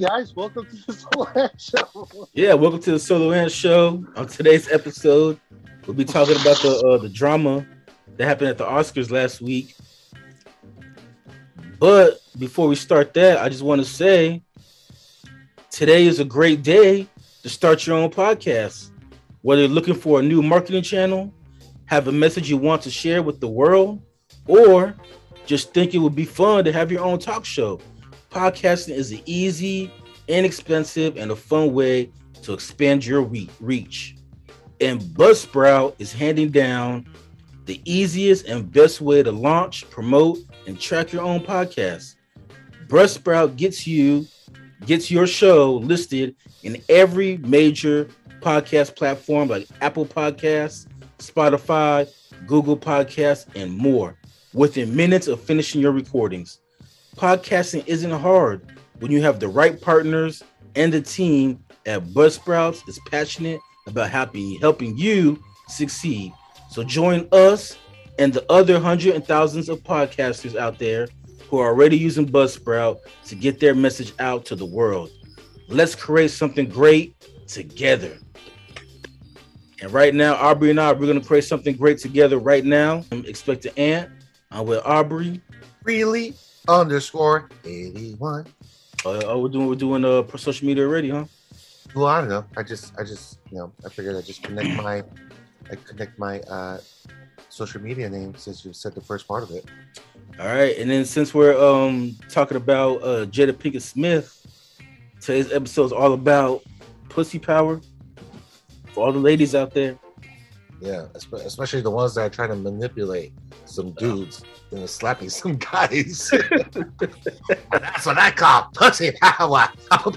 Guys, welcome to the Solo Show. Yeah, welcome to the Solo Ant Show. On today's episode, we'll be talking about the uh, the drama that happened at the Oscars last week. But before we start that, I just want to say today is a great day to start your own podcast. Whether you're looking for a new marketing channel, have a message you want to share with the world, or just think it would be fun to have your own talk show. Podcasting is an easy, inexpensive, and a fun way to expand your reach. And Buzzsprout is handing down the easiest and best way to launch, promote, and track your own podcast. Buzzsprout gets you gets your show listed in every major podcast platform like Apple Podcasts, Spotify, Google Podcasts, and more within minutes of finishing your recordings. Podcasting isn't hard when you have the right partners and the team at Buzzsprouts is passionate about helping helping you succeed. So join us and the other hundred and thousands of podcasters out there who are already using Buzzsprout to get their message out to the world. Let's create something great together. And right now, Aubrey and I, we're going to create something great together right now. I'm expecting Ant. I'm with Aubrey. Really underscore 81. Uh, oh, we're doing we're doing uh social media already, huh? Well, I don't know. I just, I just, you know, I figured I just connect my, I connect my uh social media name since you said the first part of it. All right, and then since we're um talking about uh Jada Pinkett Smith, today's episode is all about pussy power for all the ladies out there. Yeah, especially the ones that are trying to manipulate some dudes into slapping some guys. That's what I call pussy power. Pussy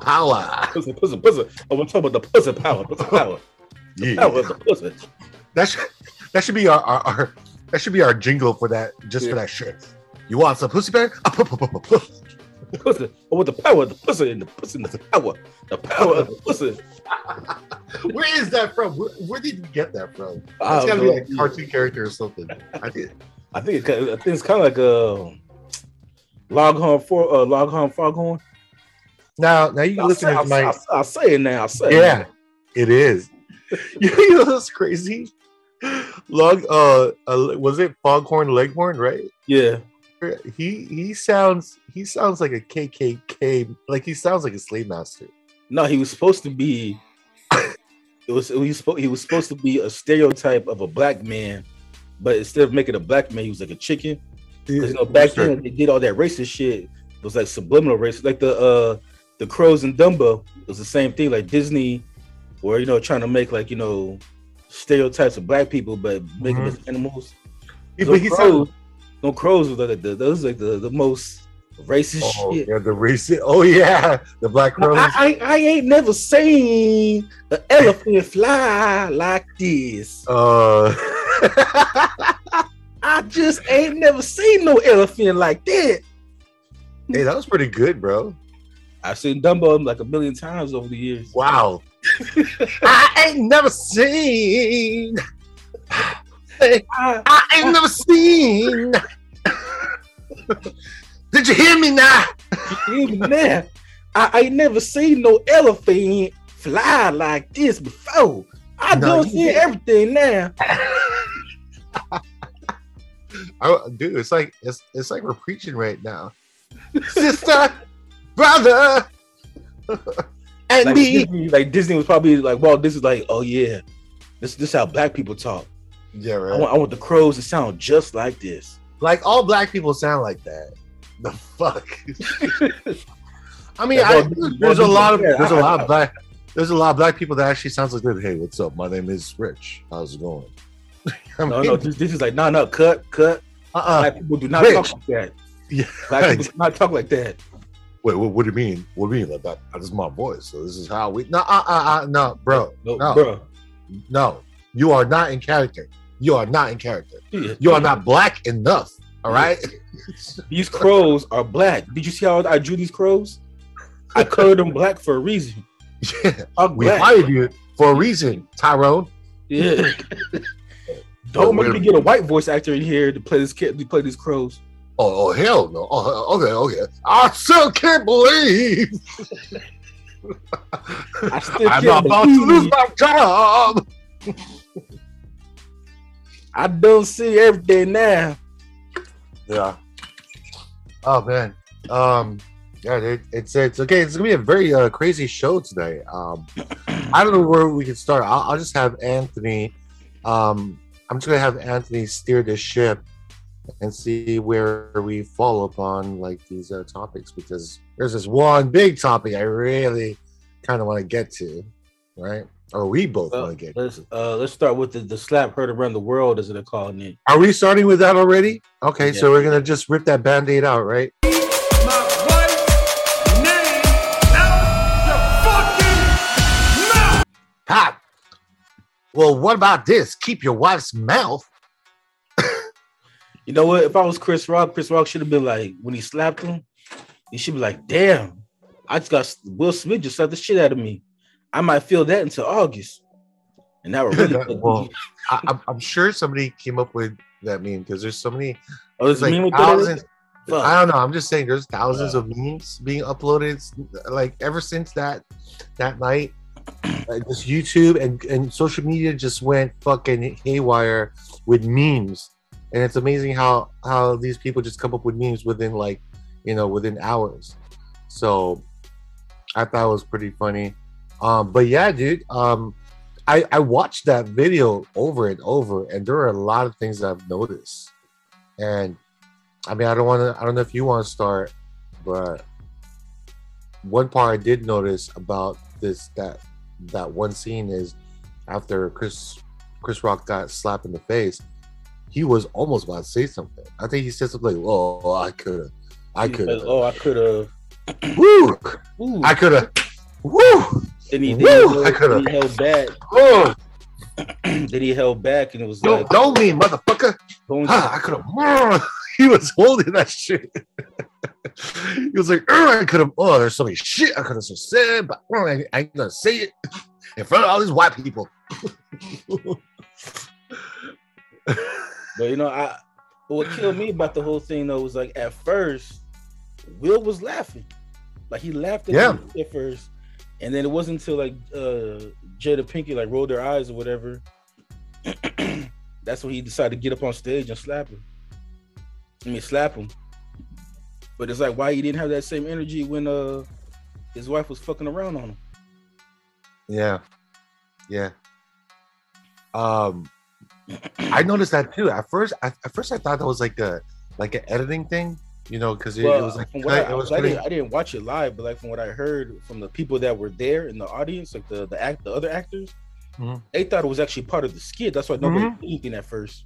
power. Pussy, pussy, pussy. Oh, we're talking about the pussy power, pussy power, the Yeah. power of the pussy. That should that should be our, our, our that should be our jingle for that just Yeah. for that shit. You want some pussy bear? Pussy. Oh, with the power of the pussy and the pussy and the power, the power of the pussy. Where is that from? Where, where did you get that from? I It's gotta be like a cartoon character or something. I did. I think it, I think it's kind of like a Loghorn for uh, Loghorn Foghorn. Now, now you listen to my. I'll, I'll say it now. I'll say it Yeah, now. it is. you know what's crazy? Log, uh, uh, was it Foghorn Leghorn? Right? yeah. He he sounds he sounds like a KKK. Like he sounds like a slave master. No, he was supposed to be. It was he was, supposed, he was supposed to be a stereotype of a black man, but instead of making a black man, he was like a chicken. 'Cause, you know, back then they did all that racist shit. It was like subliminal race, like the uh the crows and Dumbo. It was the same thing, like Disney, where you know trying to make like you know stereotypes of black people, but make them as animals. Yeah, but he crows, sounds. No crows was like the those like the, the most racist Oh, shit. yeah, the racist. Oh yeah, the black crows. I, I I ain't never seen an elephant fly like this. Uh, I just ain't never seen no elephant like that. hey, that was pretty good, bro. I've seen Dumbo like a million times over the years. Wow. I ain't never seen. I, ain't never seen. Did you hear me now? even there, I, I ain't never seen no elephant fly like this before. I No, seen did. everything now. I, dude, it's like it's it's like we're preaching right now, sister, brother, and Like me. Disney, like Disney was probably like, well, this is like, oh yeah, this this how black people talk. Yeah, I want, I want the crows to sound just like this. Like all black people sound like that. The fuck. I mean, I, there's a lot of there's a lot of black there's a lot of black people that actually sounds like this. Hey, what's up? My name is Rich. How's it going? I No, mean, no, this, this is like, no, no, cut, cut. uh-uh. Black people do not Rich. talk like that. Yeah, Black right. people do not talk like that. Wait, what, what do you mean? What do you mean? Like that? This is my voice. So this is how we. No, uh, uh, uh, no, bro, no, no. bro. no. You are not in character. You are not in character. You are not black enough. All right. These crows are black. Did you see how I drew these crows? I colored them black for a reason. yeah, I'm we black. hired you for a reason, Tyrone. Yeah. Oh, Don't wait make me get a white voice actor in here to play this kid to play these crows. Oh, oh hell no. Oh, oh okay, okay. I still can't believe I still I'm can't about to lose my job. I don't see everything now. Yeah. Oh man. Um. Yeah, it, it's it's okay. It's gonna be a very uh, crazy show today. Um, I don't know where we can start. I'll, I'll just have Anthony. Um, I'm just gonna have Anthony steer this ship and see where we fall upon like these uh, topics because there's this one big topic I really kind of want to get to, right? Or we both Well, want to get. let's uh let's start with the, the slap heard around the world, as they're calling it. Are we starting with that already? Okay, so we're gonna just rip that band-aid out, right? my out your fucking mouth. Pop. Well, what about this? Keep your wife's mouth. You know what? If I was Chris Rock, Chris Rock should have been like when he slapped him, he should be like, "Damn, I just got Will Smith just slapped the shit out of me. I might feel that until August." And that would really Well, I, I'm, I'm sure somebody came up with that meme because there's so many. oh, There's like meme with that? thousands. Fuck. I don't know. I'm just saying there's thousands of memes being uploaded like ever since that that night. Uh, just YouTube and, and social media just went fucking haywire with memes. And it's amazing how how these people just come up with memes within like, you know, within hours. So I thought it was pretty funny. Um, but yeah, dude, um, I, I watched that video over and over, and there are a lot of things I've noticed. And I mean, I don't want to. I don't know if you want to start, but one part I did notice about this that that one scene is after Chris Chris Rock got slapped in the face, he was almost about to say something. I think he said something like, "Oh, I could have, I could have, Oh, I could have. woo, Ooh. I could have, woo, Then he, Woo, then he, I then he held back. oh, then he held back, and it was like don't like know me, motherfucker." Huh, ah, I could have. He was holding that shit. he was like, "Oh, I could have. Oh, there's so many shit I could have said, but oh, I, I ain't gonna say it in front of all these white people." But you know, I what killed me about the whole thing though was like at first, Will was laughing, like he laughed at Yeah. me at first, and then it wasn't until like uh Jada Pinky like rolled their eyes or whatever. That's when he decided to get up on stage and slap him. I mean, slap him. But it's like why he didn't have that same energy when uh his wife was fucking around on him. yeah, yeah. Um, I noticed that too. At first, I, at first I thought that was like a like an editing thing, you know, because it, it was like from I, it was I, pretty, didn't, I didn't watch it live, but like from what I heard from the people that were there in the audience, like the the act, the other actors, Mhm. they thought it was actually part of the skit. That's why nobody Mhm. did anything at first.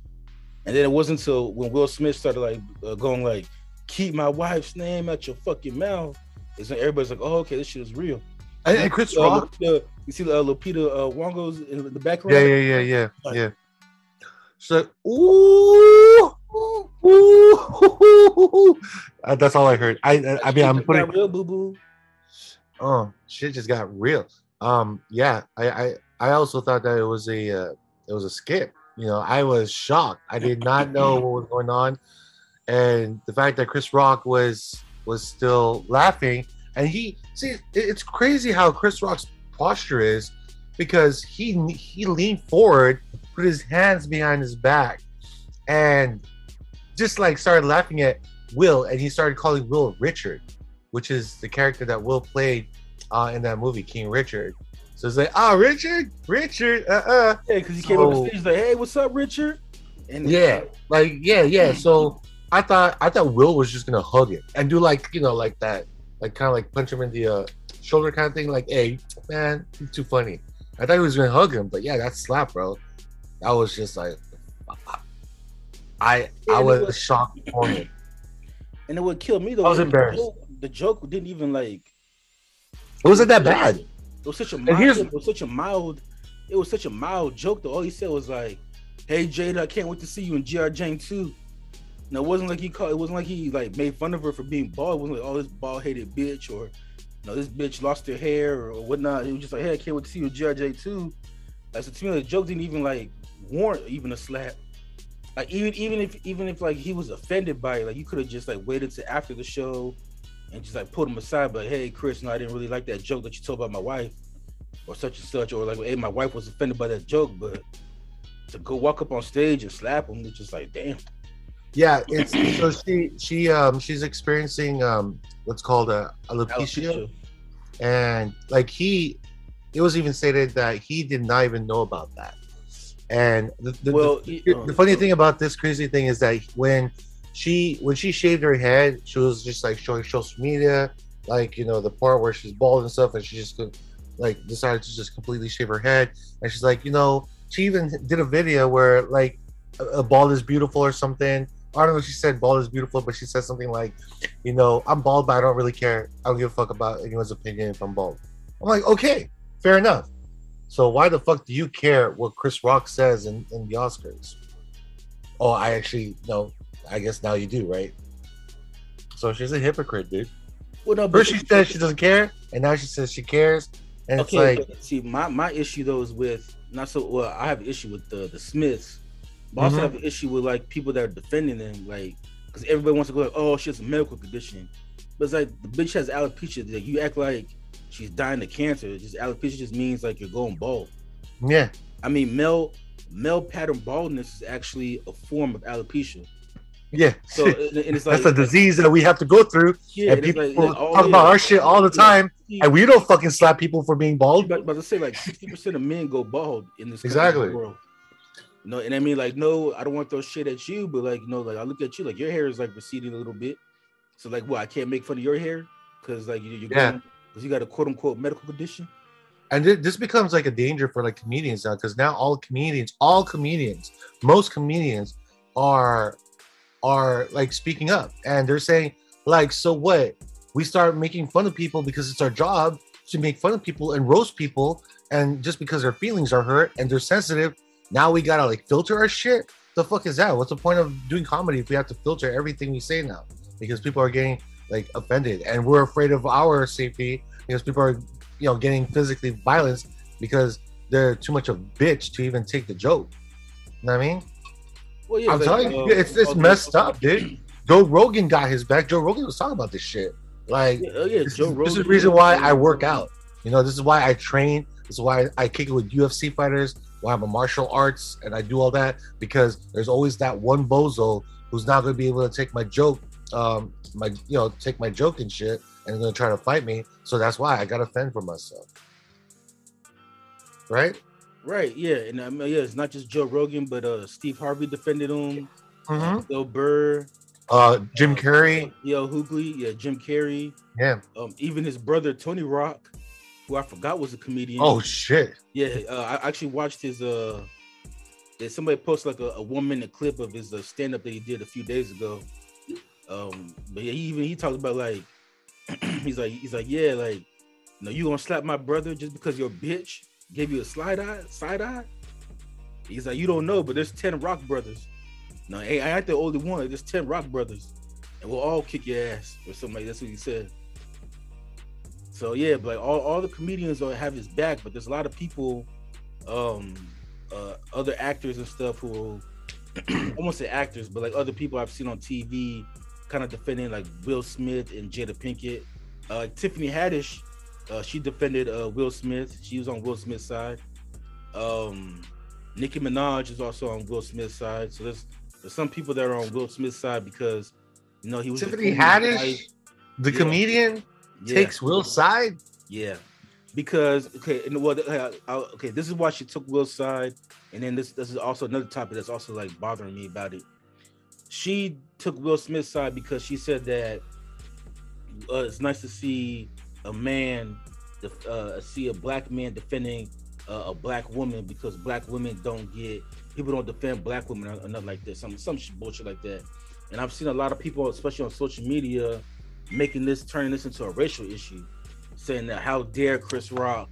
And then it wasn't until when Will Smith started like uh, going like, "Keep my wife's name out your fucking mouth," is when everybody's like, "Oh, okay, this shit is real." and, and Chris Uh, Rock. Lupita- you see uh, Lupita uh, Nyong'o's in the background. Yeah, yeah, yeah, yeah, yeah. So, ooh, ooh, ooh, Uh, that's all I heard. I, I, I mean, I'm putting. real boo boo. Oh, shit just got real. Um, yeah, I, I, I also thought that it was a, uh, it was a skip. You know, I was shocked. I did not know what was going on, and the fact that Chris Rock was was still laughing, and he see, it's crazy how Chris Rock's posture is, because he he leaned forward, put his hands behind his back, and just like started laughing at Will, and he started calling Will Richard, which is the character that Will played uh, in that movie, King Richard. So it's like, oh, Richard, Richard, uh, uh Yeah, because he came up So- the stage like, "Hey, what's up, Richard?" And yeah, like yeah, yeah. So I thought I thought Will was just gonna hug him and do like you know like that, like kind of like punch him in the uh, shoulder kind of thing. Like, hey, man, you're too funny. I thought he was gonna hug him, but yeah, that slap, bro. That was just like, I Yeah, I was was- shocked for him. And it would kill me though. I was the embarrassed. joke- The joke didn't even like. It wasn't that bad. It was such a mild. It was such a mild. It was such a mild joke. Though all he said was like, "Hey Jada, I can't wait to see you in G.I. Jane 2. And it wasn't like he called. It wasn't like he like made fun of her for being bald. It wasn't like, "Oh, this bald headed bitch," or you know, this bitch lost her hair or, or whatnot. It was just like, "Hey, I can't wait to see you Jane 2. Like so, to me, the joke didn't even like warrant even a slap. Like even even if even if like he was offended by it, like you could have just like waited to after the show and just like pulled him aside. But hey, Chris, no, I didn't really like that joke that you told about my wife, or such and such, or like, hey, my wife was offended by that joke, but to go walk up on stage and slap him, it's just like, damn. Yeah, it's so she she um she's experiencing um what's called a alopecia, Alopecia. and like he, it was even stated that he did not even know about that. And the, the, Well, the, he- the oh, funny thing about this crazy thing is that when she when she shaved her head, she was just like showing social media, like you know the part where she's bald and stuff, and she just like decided to just completely shave her head, and she's like, you know, she even did a video where like a, a bald is beautiful or something. I don't know if she said bald is beautiful, but she said something like, you know, I'm bald, but I don't really care. I don't give a fuck about anyone's opinion if I'm bald. I'm like, okay, fair enough. So why the fuck do you care what Chris Rock says in, in the Oscars? Oh, I actually no. I guess now you do, right? So she's a hypocrite, dude. Well, no, but First she says she doesn't care, and now she says she cares, and it's like, see, my my issue though is with not so well. I have an issue with the the Smiths, but I also mm-hmm. have an issue with like people that are defending them, like because everybody wants to go like, oh, she has a medical condition, but it's like the bitch has alopecia. Like you act like she's dying of cancer. Just alopecia just means like you're going bald. yeah, I mean, male male pattern baldness is actually a form of alopecia. yeah. So and and it's like That's a disease that we have to go through, Yeah, and people like, like, oh, talk yeah. about our shit all the Yeah. time, and we don't fucking slap people for being bald. But, but to say like sixty percent of men go bald in this Exactly. world. No, and I mean like no, I don't want to throw shit at you, but like you know, like I look at you, like your hair is like receding a little bit. So like, well, I can't make fun of your hair because like you, you're Yeah. Because you got a quote unquote medical condition. and thi- this becomes like a danger for like comedians now because now all comedians all comedians most comedians are are like speaking up. And they're saying like so what? We start making fun of people because it's our job to make fun of people and roast people and just because their feelings are hurt and they're sensitive now we gotta like filter our shit? The fuck is that? What's the point of doing comedy if we have to filter everything we say now? Because people are getting like offended and we're afraid of our safety because people are you know getting physically violent because they're too much of a bitch to even take the joke. You know what I mean? Well, yeah, I'm telling you, uh, it's it's uh, messed up, dude. Joe Rogan got his back. Joe Rogan was talking about this shit. Like Yeah, oh, yeah, this, Joe is, this is the reason why I work out. You know, this is why I train. This is why I kick it with UFC fighters. Why I'm a martial arts and I do all that because there's always that one bozo who's not going to be able to take my joke, um, my you know, take my joke and shit, and going to try to fight me. So that's why I got to fend for myself. Right? Right, yeah, and I mean, yeah, it's not just Joe Rogan, but uh, Steve Harvey defended him. Mm-hmm. Bill Burr, Uh, Jim uh, Carrey. Yo Hoogley, yeah, Jim Carrey. Yeah. Um, even his brother Tony Rock, who I forgot was a comedian. Oh shit. yeah, uh, I actually watched his. uh Somebody posted like a, a one minute clip of his uh, stand up that he did a few days ago. Um, but he even he talked about like he's like he's like yeah like no you gonna slap my brother just because your bitch gave you a slide eye side eye. He's like you don't know, but there's ten Rock brothers. No, hey, I ain't the only one. There's ten Rock brothers, and we'll all kick your ass or something like that's what he said. So yeah, but like all, all the comedians are have his back, but there's a lot of people, um, uh, other actors and stuff who won't say actors, but like other people I've seen on TV, kind of defending like Will Smith and Jada Pinkett. Uh, Tiffany Haddish, uh, she defended uh, Will Smith. She was on Will Smith's side. Um, Nicki Minaj is also on Will Smith's side. So there's there's some people that are on Will Smith's side because you know he was Tiffany defending Haddish? wife. The Yeah. comedian Yeah. takes Will's side. Yeah, because okay, and what? Uh, I- okay, this is why she took Will's side, and then this this is also another topic that's also like bothering me about it. She took Will Smith's side because she said that uh, it's nice to see a man, def- uh, see a black man defending uh, a black woman because black women don't get people don't defend black women or, or nothing like this, some some bullshit like that. And I've seen a lot of people, especially on social media, making this turning this into a racial issue, saying that how dare Chris Rock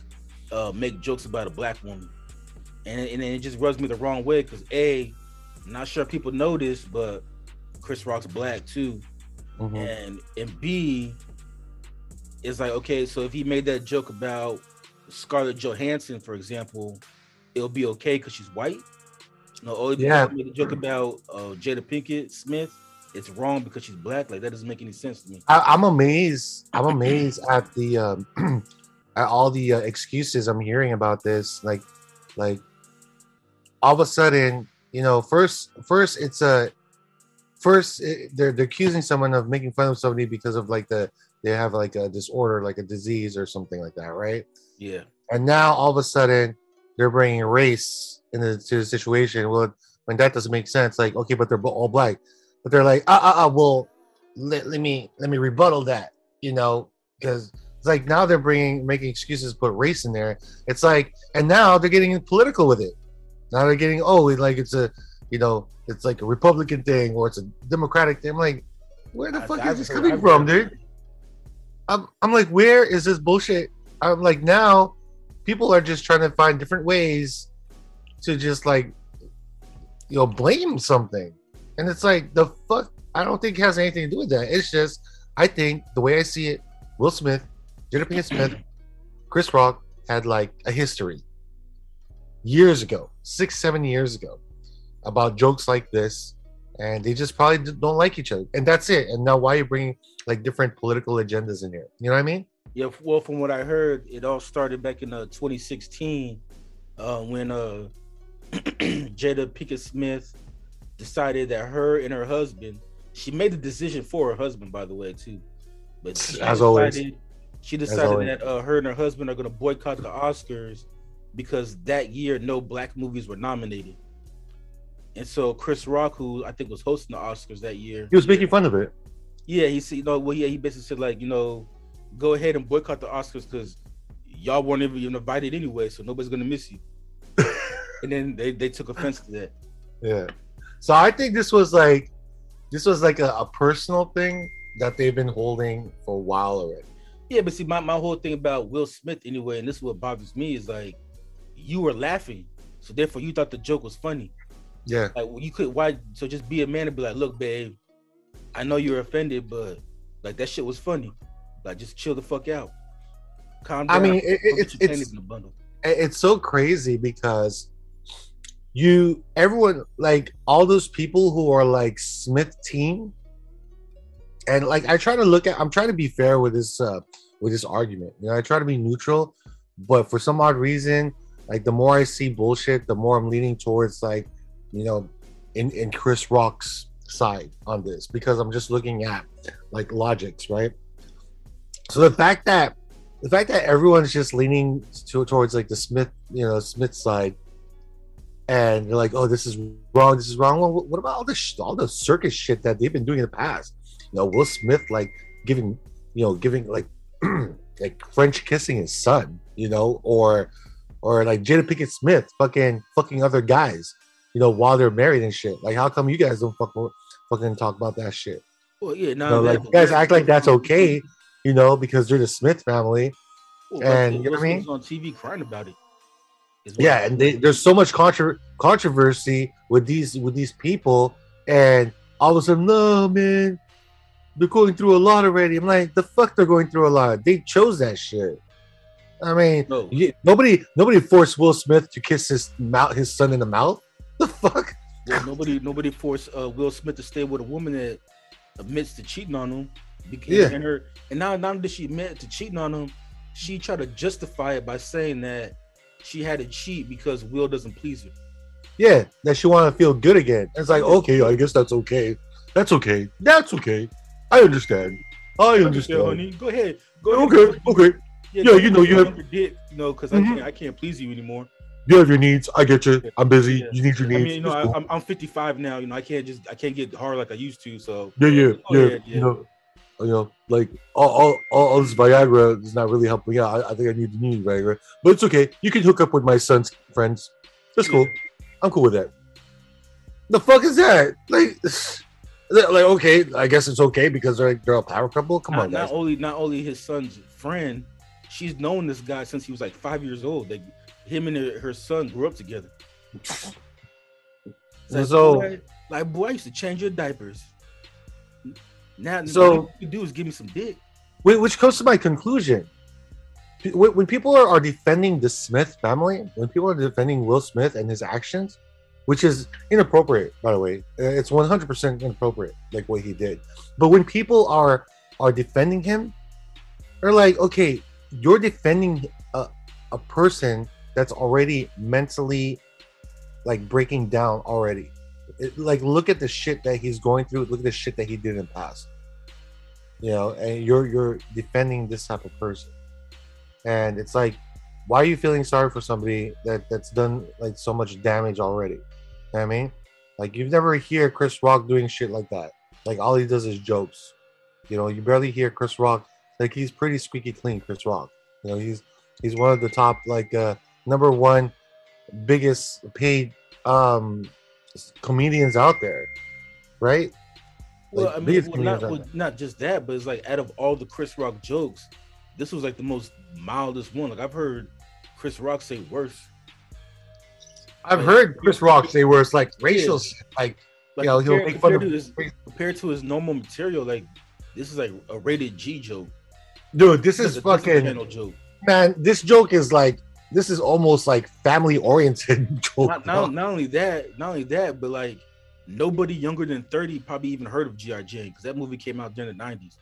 uh, make jokes about a black woman, and and it just rubs me the wrong way because a, I'm not sure people know this, but Chris Rock's black too, Mhm. and and B, is like okay, so if he made that joke about Scarlett Johansson, for example, it'll be okay because she's white. No, only because Yeah. Made a joke about uh, Jada Pinkett Smith. It's wrong because she's black. Like that doesn't make any sense to me. I, I'm amazed. I'm amazed at the um, at all the uh, excuses I'm hearing about this. Like, like all of a sudden, you know, first, first it's a first it, they're they're accusing someone of making fun of somebody because of like the they have like a disorder, like a disease or something like that, right? Yeah, And now all of a sudden they're bringing race into the situation. Well, when that doesn't make sense, like okay, but they're all black, but they're like, ah, ah, ah well, let, let me let me rebuttal that, you know, because it's like now they're bringing making excuses put race in there. It's like, and now they're getting political with it. Now they're getting oh, like it's a, you know, it's like a Republican thing or it's a Democratic thing. I'm like, where the I- fuck I've is this heard- coming I've from, heard- dude? I'm, I'm like, where is this bullshit? I'm like, now people are just trying to find different ways to just like, you know, blame something. And it's like, the fuck, I don't think it has anything to do with that. It's just, I think the way I see it, Will Smith, Jada Pinkett Smith, Chris Rock had like a history years ago, six, seven years ago, about jokes like this. And they just probably don't like each other. And that's it. And now why are you bringing like different political agendas in here? You know what I mean? yeah. Well, from what I heard, it all started back in uh, 2016 uh, when uh, Jada Pinkett Smith decided that her and her husband. She made the decision for her husband, by the way, too. But she As always. decided- she decided always. that uh, her and her husband are going to boycott the Oscars because that year no black movies were nominated. And so Chris Rock, who I think was hosting the Oscars that year, He was making fun of it. yeah, he said, you know, well, yeah, he basically said like, you know, go ahead and boycott the Oscars because y'all weren't even invited anyway, so nobody's gonna miss you. and then they, they took offense to that. Yeah. So I think this was like this was like a, a personal thing that they've been holding for a while already. Yeah, but see, my, my whole thing about Will Smith anyway, and this is what bothers me is like, you were laughing, so therefore you thought the joke was funny. Yeah. Like you could why so just be a man and be like, look, babe, I know you're offended, but like that shit was funny. Like just chill the fuck out. Calm down. I mean, it, it, it's it's bundle. it's so crazy because you everyone like all those people who are like Smith team and like I try to look at I'm trying to be fair with this uh with this argument. You know, I try to be neutral, but for some odd reason, like the more I see bullshit, the more I'm leaning towards like, you know, in in Chris Rock's side on this because I'm just looking at like logics, right? So the fact that the fact that everyone's just leaning to, towards like the Smith, you know, Smith side, and you're like, oh, this is wrong, this is wrong. Well, what about all the sh- all the circus shit that they've been doing in the past? You know, Will Smith like giving, you know, giving like like French kissing his son, you know, or or like Jada Pinkett Smith fucking fucking other guys, you know, while they're married and shit. Like, how come you guys don't fuck, fucking talk about that shit? Well, yeah, You know, like you guys act like that's okay, you know, because they're the Smith family. and, you know what I mean? on TV crying about it. yeah and they, there's so much contra- controversy with these with these people and all of a sudden no man they're going through a lot already i'm like the fuck they're going through a lot they chose that shit i mean no, you, nobody nobody forced will smith to kiss his mouth his son in the mouth the fuck well, nobody nobody forced uh, Will Smith to stay with a woman that admits to cheating on him. Because, Yeah. and her and now not only did she admit to cheating on him, she tried to justify it by saying that she had to cheat because Will doesn't please her. yeah that she wanted to feel good again it's like okay i guess that's okay that's okay that's okay i understand i Yeah, understand honey, go ahead. Go ahead. okay okay Yeah, go you know, you have- dick, you know, because Mhm. I can't I can't please you anymore. You have your needs i get you i'm busy Yeah. you need your needs. I mean, you know, cool. I, I'm I'm 55 now. You know, I can't just I can't get hard like I used to. So Yeah, yeah, Go yeah. ahead, You know, you know, like all, all, all, this Viagra is not really helping out. I, I think I need the new Viagra, but it's okay. You can hook up with my son's friends. That's cool. I'm cool with that. The fuck is that? Like, like okay, I guess it's okay because they're they're a power couple. Come not, on, not only not only his son's friend, she's known this guy since he was like five years old. Like him and her, son grew up together. It's like, So- boy, like boy, I used to change your diapers. Now, So- you do is give me some dick. Wait, which comes to my conclusion. When people are, are defending the Smith family, when people are defending Will Smith and his actions, which is inappropriate, by the way. Uh, It's 100% inappropriate, like what he did. But when people are are defending him, they're like, okay, you're defending a, a person that's already mentally like breaking down already. It, like, look at the shit that he's going through. Look at the shit that he did in the past. You know, and you're you're defending this type of person, and it's like, why are you feeling sorry for somebody that that's done like so much damage already? You know I mean, like you've never hear Chris Rock doing shit like that. Like all he does is jokes. You know, you barely hear Chris Rock. Like he's pretty squeaky clean, Chris Rock. You know, he's he's one of the top like uh number one biggest paid um comedians out there, right? Well, Like, I mean, well, not, well, not just that, but it's like out of all the Chris Rock jokes, this was like the most mildest one. Like I've heard Chris Rock say worse. I've heard Chris Rock say worse, it's like racial shit, like Like You know, he'll compared, make fun of- to his, compared to his normal material. Like this is like a rated G joke. dude, this is fucking joke. man. This joke is like this is almost like family oriented joke. Not, not, not only that, not only that, but like nobody younger than 30 probably even heard of G.I. Jane because that movie came out during the 90s.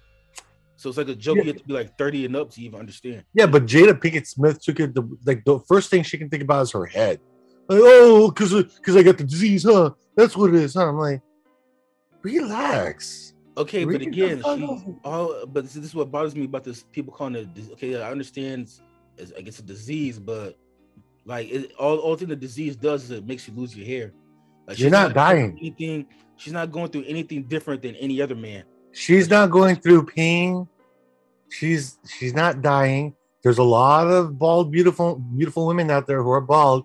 So it's like a joke Yeah. you have to be like 30 and up to even understand. Yeah, but Jada Pinkett Smith took it. The, like the first thing she can think about is her head. Like, oh, because because uh, I got the disease, huh? That's what it is. Huh? I'm like, relax. Okay, but again, she all but this, this is what bothers me about this people calling it okay, I understand it's, it's I guess a disease, but like it, all all thing the disease does is it makes you lose your hair. Like You're she's not dying. Anything she's not going through anything different than any other man. She's not going through pain. She's she's not dying. There's a lot of bald, beautiful, beautiful women out there who are bald.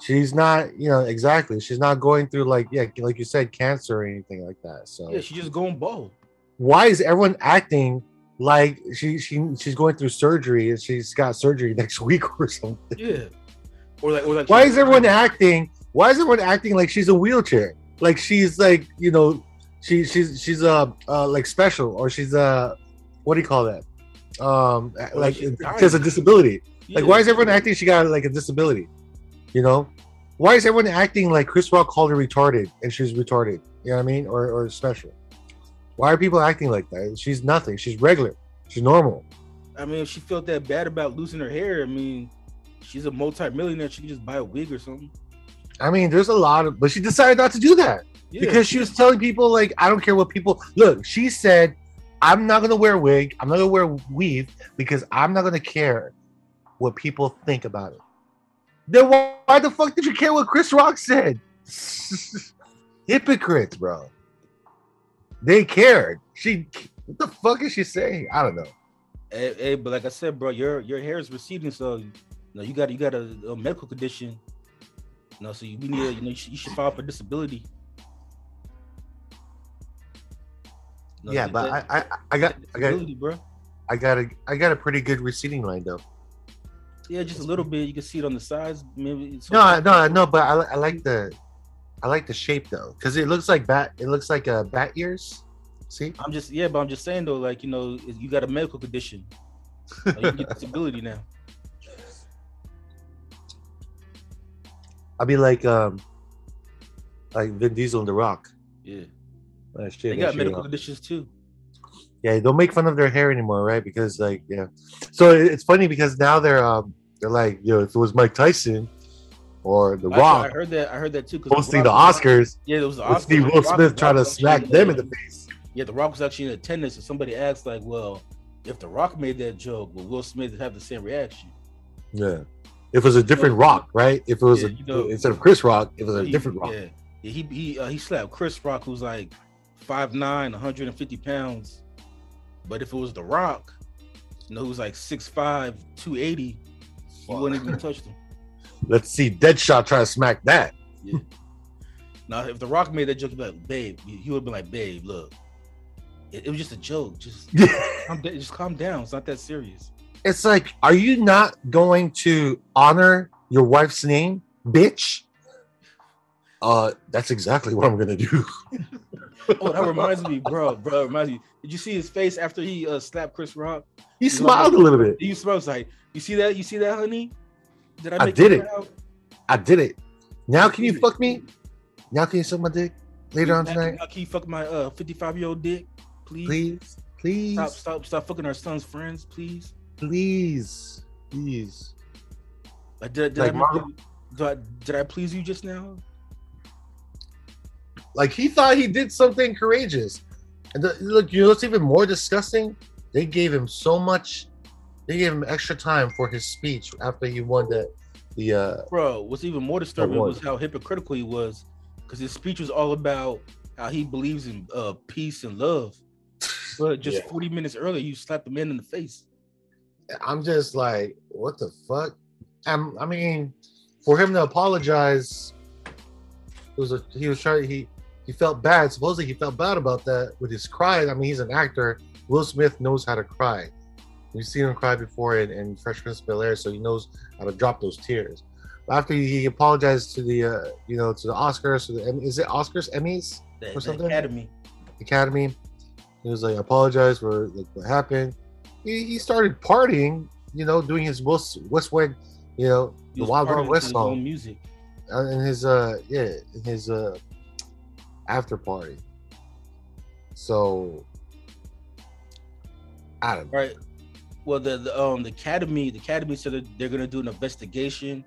She's not, you know, exactly. She's not going through like, yeah, like you said, cancer or anything like that. So Yeah, she's just going bald. why is everyone acting like she she she's going through surgery and she's got surgery next week or something? Yeah. Or like or like Why is everyone acting? Why is everyone acting like she's a wheelchair? Like she's like you know, she she's she's uh, uh like special or she's uh what do you call that? Um, like she has a disability. Like why is everyone acting she got like a disability? You know, why is everyone acting like Chris Rock called her retarded and she's retarded? You know what I mean? Or or special? Why are people acting like that? She's nothing. She's regular. She's normal. I mean, if she felt that bad about losing her hair, I mean, she's a multi-millionaire. She could just buy a wig or something. I mean, there's a lot of, but she decided not to do that. Yeah. because she was telling people like I don't care what people look. She said, "I'm not gonna wear a wig. I'm not gonna wear weave because I'm not gonna care what people think about it." Then why, why the fuck did you care what Chris Rock said? Hypocrites, bro. They cared. She, what the fuck is she saying? I don't know. Hey, hey, but like I said, bro, your your hair is receding, so you know you got you got a, a medical condition. You know, so you need to, you know you should, you should file for disability. You know, yeah, but that- I, I, I got, I got, bro. I got a, I got a pretty good receding line though. Yeah, just a little bit. You can see it on the sides, maybe. it's- No, no, no. But I, I like the, I like the shape though, because it looks like bat. It looks like a bat ears. See? I'm just yeah, but I'm just saying though, like you know, you got a medical condition. Like, you get disability now. I'll be like, um, like Vin Diesel and The Rock. Yeah, That shit, they got medical uh, conditions too. Yeah, don't make fun of their hair anymore, right? Because like, yeah. So it's funny because now they're um, they're like, yo, if it was Mike Tyson or The I, I heard that. I heard that too. hosting the Rock- Oscars, Yeah, it was the Oscars. see The Will Smith trying to smack them in the face. Yeah, The Rock was actually in attendance, and somebody asked, like, well, if The Rock made that joke, will Will Smith have the same reaction? Yeah. If it was a different Rock, right? If it was Yeah, a, you know- instead of Chris Rock, it was a He- different Rock. Yeah, yeah he he uh, he slapped Chris Rock, who's like 5'9", 150 pounds. But if it was The Rock, you know, who's like 6'5", 280, he wouldn't even touch him. Let's see Deadshot try to smack that. Now, if The Rock made that joke, he'd like, babe, he would have been like, babe, look, it, it was just a joke. Just calm, just calm down. It's not that serious. it's like, are you not going to honor your wife's name, bitch? Uh, that's exactly what I'm gonna do. Oh, that reminds me, bro. Bro, reminds me. Did you see his face after he uh, slapped Chris Rock? He smiled a little bit. You smells like you see that? You see that, honey? Did I make did it. proud? I did it. Now can you fuck me? Now can you suck my dick later on tonight? now Can you fuck my uh 55 year old dick, please? Please, please, Stop, stop, stop fucking our son's friends, please. please, please. Like, did, did, Like I, make you- did, I, did I please you just now? Like he thought he did something courageous. And the, look, you know what's even more disgusting? They gave him so much. They gave him extra time for his speech after he won that. the. uh Bro, what's even more disturbing was how hypocritical he was, because his speech was all about how he believes in uh, peace and love. But just Yeah. 40 minutes earlier, you slapped the man in the face. I'm just like, what the fuck? Um, I mean, for him to apologize, it was a he was trying he he felt bad. Supposedly he felt bad about that with his cry. I mean, he's an actor. Will Smith knows how to cry. We've seen him cry before in, in Fresh Prince of Bel Air, so he knows how to drop those tears. After he apologized to the uh, you know to the Oscars, to the is it Oscars Emmys The, Or something? academy. Academy? He was like, apologize for like what happened. He, he started partying, you know, doing his West Westwood, you know, He the Wild Wild West song, music. uh, in his uh yeah, in his uh after party. So I don't know. Right. Well, the, the um the academy, the academy said that they're gonna do an investigation,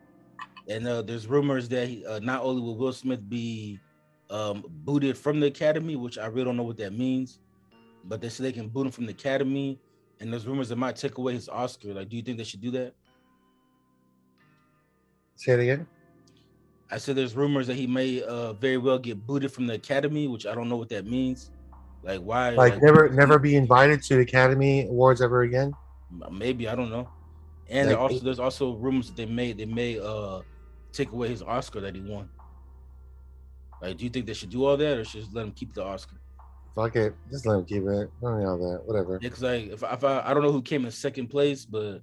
and uh, there's rumors that he, uh, not only will Will Smith be um booted from the academy, which I really don't know what that means, but they said they can boot him from the academy, and there's rumors that might take away his Oscar. Like, do you think they should do that? Say it again. I said there's rumors that he may uh very well get booted from the academy, which I don't know what that means. Like, why? Like never never be invited to the Academy Awards ever again. Maybe I don't know. And Like- also there's also rumors that they may they may uh take away his Oscar that he won. Like, do you think they should do all that, or should just let him keep the Oscar? Fuck it. Just let him keep it. I don't know that. Whatever. Yeah, because like if, I- if I I don't know who came in second place, but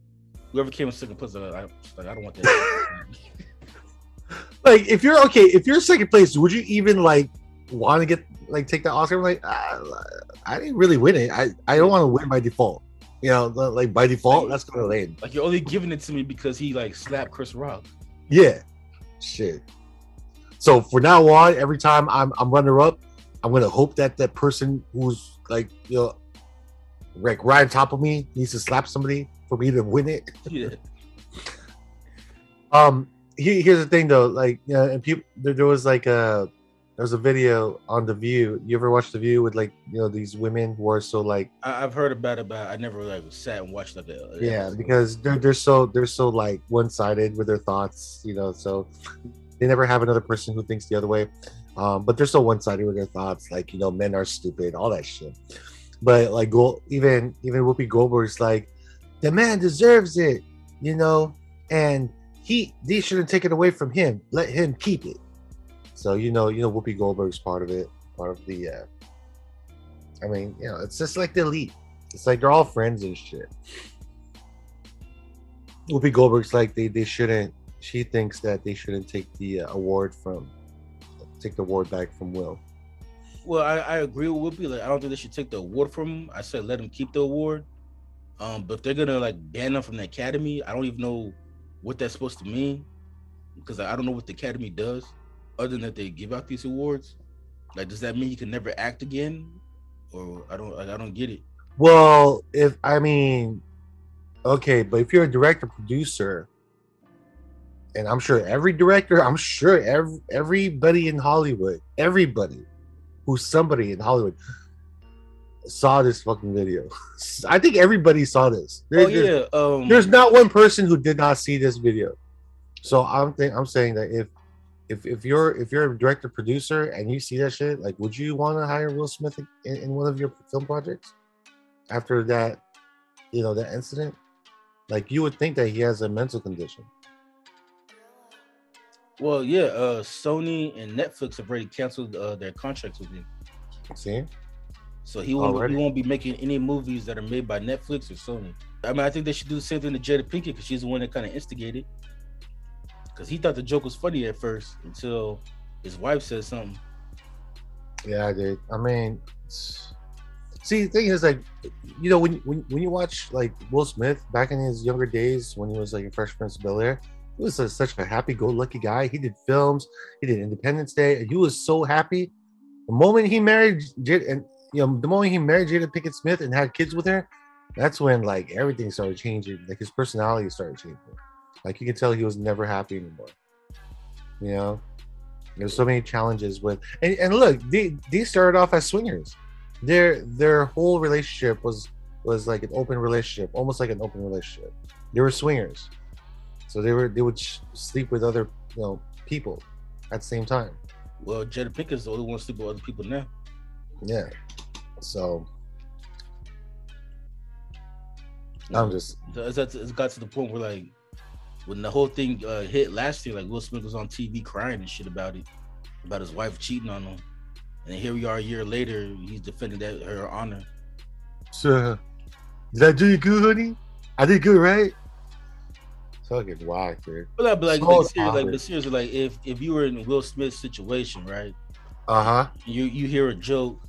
whoever came in second place, I, I like I don't want that. like if you're okay, if you're second place, would you even like want to get like take the Oscar? I'm like, ah, I didn't really win it. I I don't want to win by default. You know, like by default, that's kind of lame. like you're only giving it to me because he like slapped Chris Rock. Yeah, shit. So for now on, every time I'm I'm runner up, I'm gonna hope that that person who's like you know, like right on top of me needs to slap somebody for me to win it. Yeah. Um, he, here's the thing though, like yeah, and people there, there was like a there was a video on the View. You ever watch the View with like you know these women who are so like I, I've heard about it, but I never like sat and watched like a yeah because they're they're so they're so like one sided with their thoughts, you know. So they never have another person who thinks the other way. Um, but they're so one sided with their thoughts, like you know, men are stupid, all that shit. But like, Gold, even even Whoopi Goldberg's like, the man deserves it, you know, and he they shouldn't take it away from him. Let him keep it. So you know, you know, Whoopi Goldberg's part of it, part of the. uh I mean, you know, it's just like the elite. It's like they're all friends and shit. Whoopi Goldberg's like they they shouldn't. She thinks that they shouldn't take the uh, award from, take the award back from Will. Well, I, I agree with Whoopi. Like, I don't think they should take the award from him. I said let him keep the award. Um, but they're gonna like ban him from the academy, I don't even know what that's supposed to mean because I don't know what the academy does other than that they give out these awards. Like, does that mean he can never act again? Or I don't like I don't get it. Well, if I mean, okay, but if you're a director producer, and I'm sure every director, I'm sure every everybody in Hollywood, everybody who's somebody in Hollywood saw this fucking video. I think everybody saw this. There- Oh there's- yeah. Um there's not one person who did not see this video. So I'm think I'm saying that if if if you're if you're a director producer and you see that shit, like, would you want to hire Will Smith in, in one of your film projects after that, you know, that incident? Like, you would think that he has a mental condition. well yeah, uh Sony and Netflix have already canceled uh, their contracts with him. See, So he won't, Already? he won't be making any movies that are made by Netflix or Sony. I mean, I think they should do the same thing to Jada Pinkett because she's the one that kind of instigated. Because he thought the joke was funny at first until his wife said something. yeah, I did. I mean, see, the thing is, like, you know, when when when you watch like Will Smith back in his younger days when he was like a Fresh Prince of Bel Air, He was a, such a happy-go-lucky guy. He did films. He did Independence Day, and he was so happy. The moment he married Jada, and you know, the moment he married Jada Pinkett Smith and had kids with her, that's when like everything started changing. Like his personality started changing. Like you could tell he was never happy anymore. You know, there's so many challenges with and, and look, they they started off as swingers. Their their whole relationship was was like an open relationship, almost like an open relationship. They were swingers, so they were they would sh- sleep with other you know people at the same time. Well, Jada Pinkett's the only one sleeping with other people now. Yeah, so I'm just it's, it's got to the point where like when the whole thing uh, hit last year, like Will Smith was on TV crying and shit about it, about his wife cheating on him, and here we are a year later, he's defending that her honor. so. Did I do you good, honey? I did good, right? Fucking whack, dude. But like, but like, So like, seriously, like, but seriously, like if if you were in Will Smith's situation, right? Uh huh. You you hear a joke.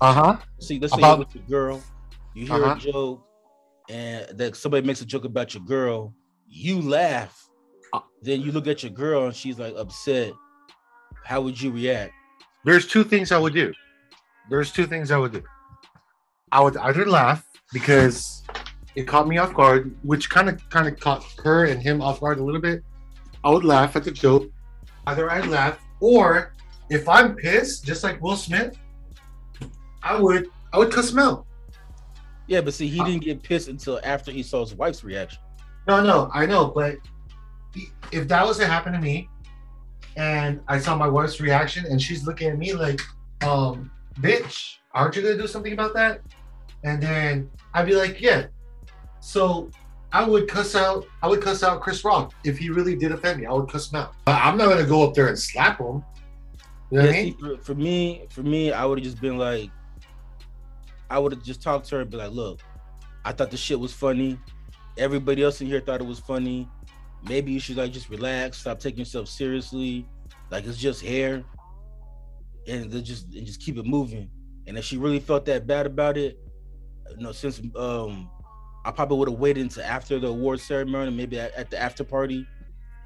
Uh huh. See, let's say About- you're with your girl, you hear Uh-huh. a joke, and that somebody makes a joke about your girl, you laugh. Uh. Then you look at your girl and she's like upset. How would you react? There's two things I would do. There's two things I would do. I would either laugh because it caught me off guard, which kind of kind of caught her and him off guard a little bit. I would laugh at the joke. Either I'd laugh, or if I'm pissed, just like Will Smith, I would I would cuss him out. Yeah, but see, he Uh. didn't get pissed until after he saw his wife's reaction. No, no, I know, but if that was to happen to me, and I saw my wife's reaction, and she's looking at me like, um, bitch, aren't you gonna do something about that? And then I'd be like, yeah. So I would cuss out, I would cuss out Chris Rock if he really did offend me. I would cuss him out. But I'm not gonna go up there and slap him. You know what I Yeah, mean? see, for me, for me, I would have just been like, I would have just talked to her and be like, look, I thought the shit was funny. Everybody else in here thought it was funny. Maybe you should like just relax, stop taking yourself seriously. Like it's just hair. And just and just keep it moving. And if she really felt that bad about it, you know, since um I probably would have waited until after the award ceremony, maybe at, at the after party.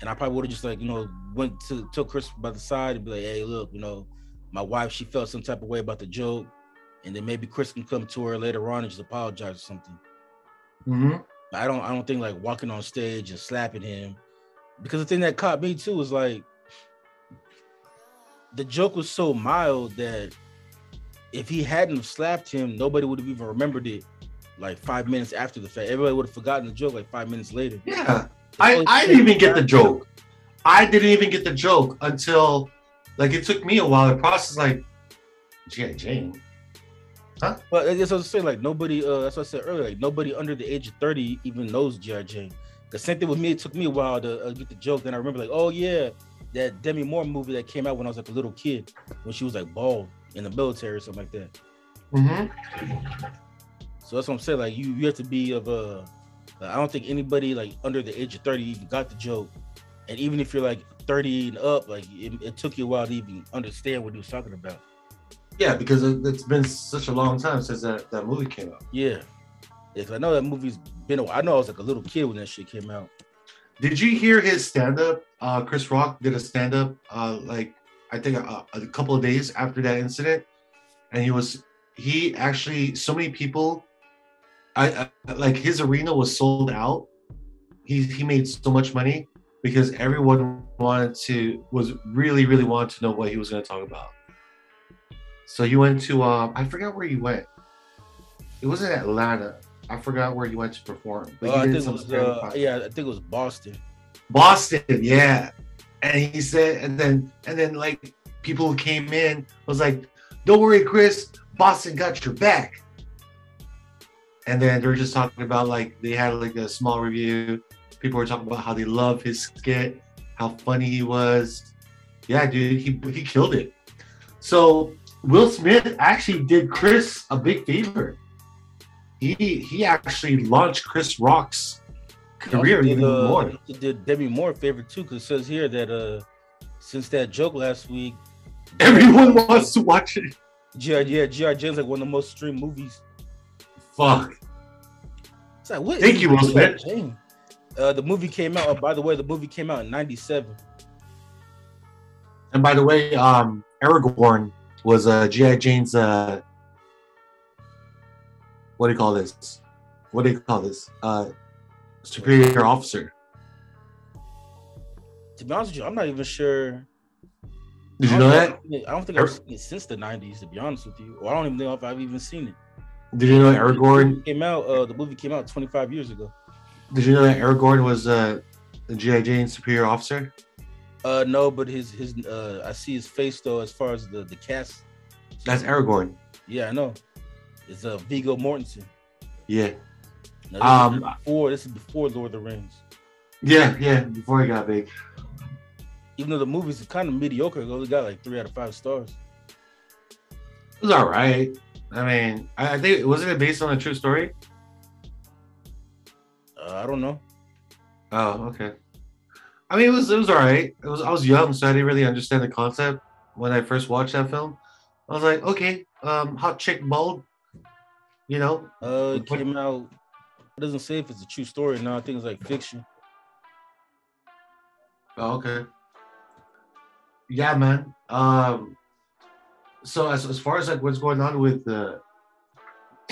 And I probably would have just like, you know, went to took Chris by the side and be like, hey, look, you know, my wife, she felt some type of way about the joke. And then maybe Chris can come to her later on and just apologize or something. Mm-hmm. But I don't I don't think like walking on stage and slapping him. Because the thing that caught me too was like the joke was so mild that if he hadn't slapped him, nobody would have even remembered it like five minutes after the fact. Everybody would have forgotten the joke like five minutes later. Yeah. I, I didn't even get the joke. I didn't even get the joke until like it took me a while to process like G.I. Jane. But that's what I was saying. Like nobody, uh, that's what I said earlier. Like nobody under the age of thirty even knows G.I. Jane. The same thing with me. It took me a while to uh, get the joke. Then I remember, like, oh yeah, that Demi Moore movie that came out when I was like a little kid, when she was like bald in the military or something like that. Mm-hmm. So that's what I'm saying. Like you, you have to be of a. I don't think anybody like under the age of thirty even got the joke. And even if you're like thirty and up, like it, it took you a while to even understand what he was talking about. Yeah, because it, it's been such a long time since that, that movie came out. Yeah. Yeah, 'cause I know that movie's been. A, I know I was like a little kid when that shit came out. Did you hear his stand up? Uh, Chris Rock did a stand up uh, like I think a, a couple of days after that incident, and he was he actually so many people. I, I like his arena was sold out. He he made so much money because everyone wanted to was really really wanted to know what he was going to talk about. So you went to uh, I forgot where you went. It wasn't Atlanta. I forgot where you went to perform. But Uh, I think it was. Uh, yeah, I think it was Boston. Boston, yeah. And he said, and then and then like people who came in was like, "Don't worry, Chris, Boston got your back." And then they were just talking about like they had like a small review. People were talking about how they love his skit, how funny he was. Yeah, dude, he he killed it. So Will Smith actually did Chris a big favor. He he actually launched Chris Rock's career He even did, uh, more. he did Demi Moore a favor too, because it says here that uh, since that joke last week, Everyone wants to watch it. Yeah, yeah, GI Jane's like one of the most streamed movies. Fuck. It's like what? Thank you, Will Smith. Uh, the movie came out. Oh, by the way, the movie came out in '97. And by the way, um, Aragorn was uh, GI Jane's. Uh, what do you call this? What do you call this? Uh, superior officer. To be honest with you, I'm not even sure. Did you know that? I don't think I've seen it since the '90s. To be honest with you, or I don't even know if I've even seen it. Did you know The Aragorn? movie came out. Uh, the movie came out 25 years ago. Did you know that Aragorn was uh, the GI Jane superior officer? Uh, no, but his his uh, I see his face though. As far as the the cast, That's Aragorn. yeah, I know. It's uh Viggo Mortensen. Yeah, Now, this Um, is before this is before Lord of the Rings. yeah, yeah. Before he got big. Even though the movie's kind of mediocre, it only got like three out of five stars. It was all right. I mean, I, I think wasn't it based on a true story? Uh, I don't know. Oh, okay. I mean, it was it was all right. It was I was young, so I didn't really understand the concept when I first watched that film. I was like, okay, um, hot chick bald, you know. Uh, it came out. It doesn't say if it's a true story. No, I think it's like fiction. Oh, okay. Yeah, man. Um, so as as far as like what's going on with uh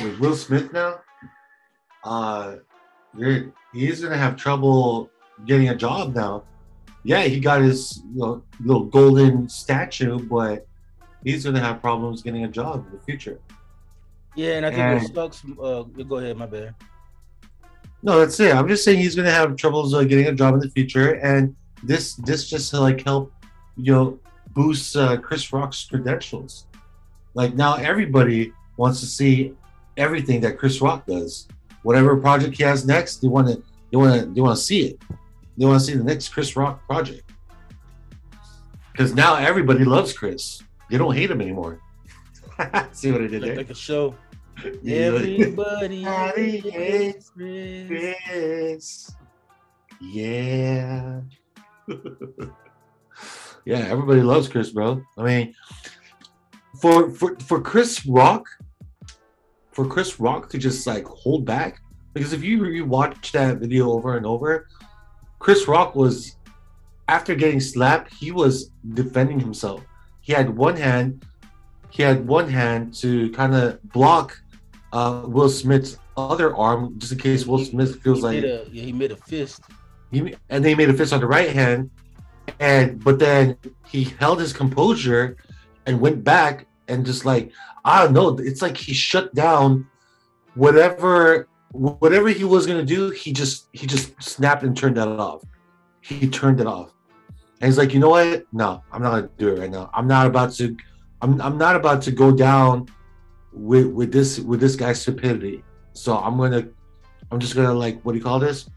with Will Smith now, uh, dude, he's gonna have trouble getting a job now. Yeah, he got his you know, little golden statue, but he's gonna have problems getting a job in the future. Yeah, and I think And- sucks. Uh, go ahead, my bad. No, that's it. I'm just saying he's gonna have troubles uh, getting a job in the future, and this this just to like help, you know, boost uh, Chris Rock's credentials. Like now, everybody wants to see everything that Chris Rock does. Whatever project he has next, they want to they want to they want to see it. They want to see the next Chris Rock project. Because now everybody loves Chris. They don't hate him anymore. see what I did there? like a show. Everybody hates Chris. Chris. Yeah. yeah, everybody loves Chris, bro. I mean, for for for Chris Rock, for Chris Rock to just like hold back, because if you you watch that video over and over, Chris Rock was after getting slapped, he was defending himself. He had one hand, he had one hand to kind of block uh, Will Smith's other arm, just in case Will Smith feels he like a, yeah, he made a fist. he, and they made a fist on the right hand, and but then he held his composure and went back and just like I don't know, it's like he shut down whatever whatever he was gonna do. He just he just snapped and turned that off. He turned it off, and he's like, you know what? No, I'm not gonna do it right now. I'm not about to. I'm I'm not about to go down with with this with this guy's stupidity. So I'm gonna I'm just gonna like what do you call this?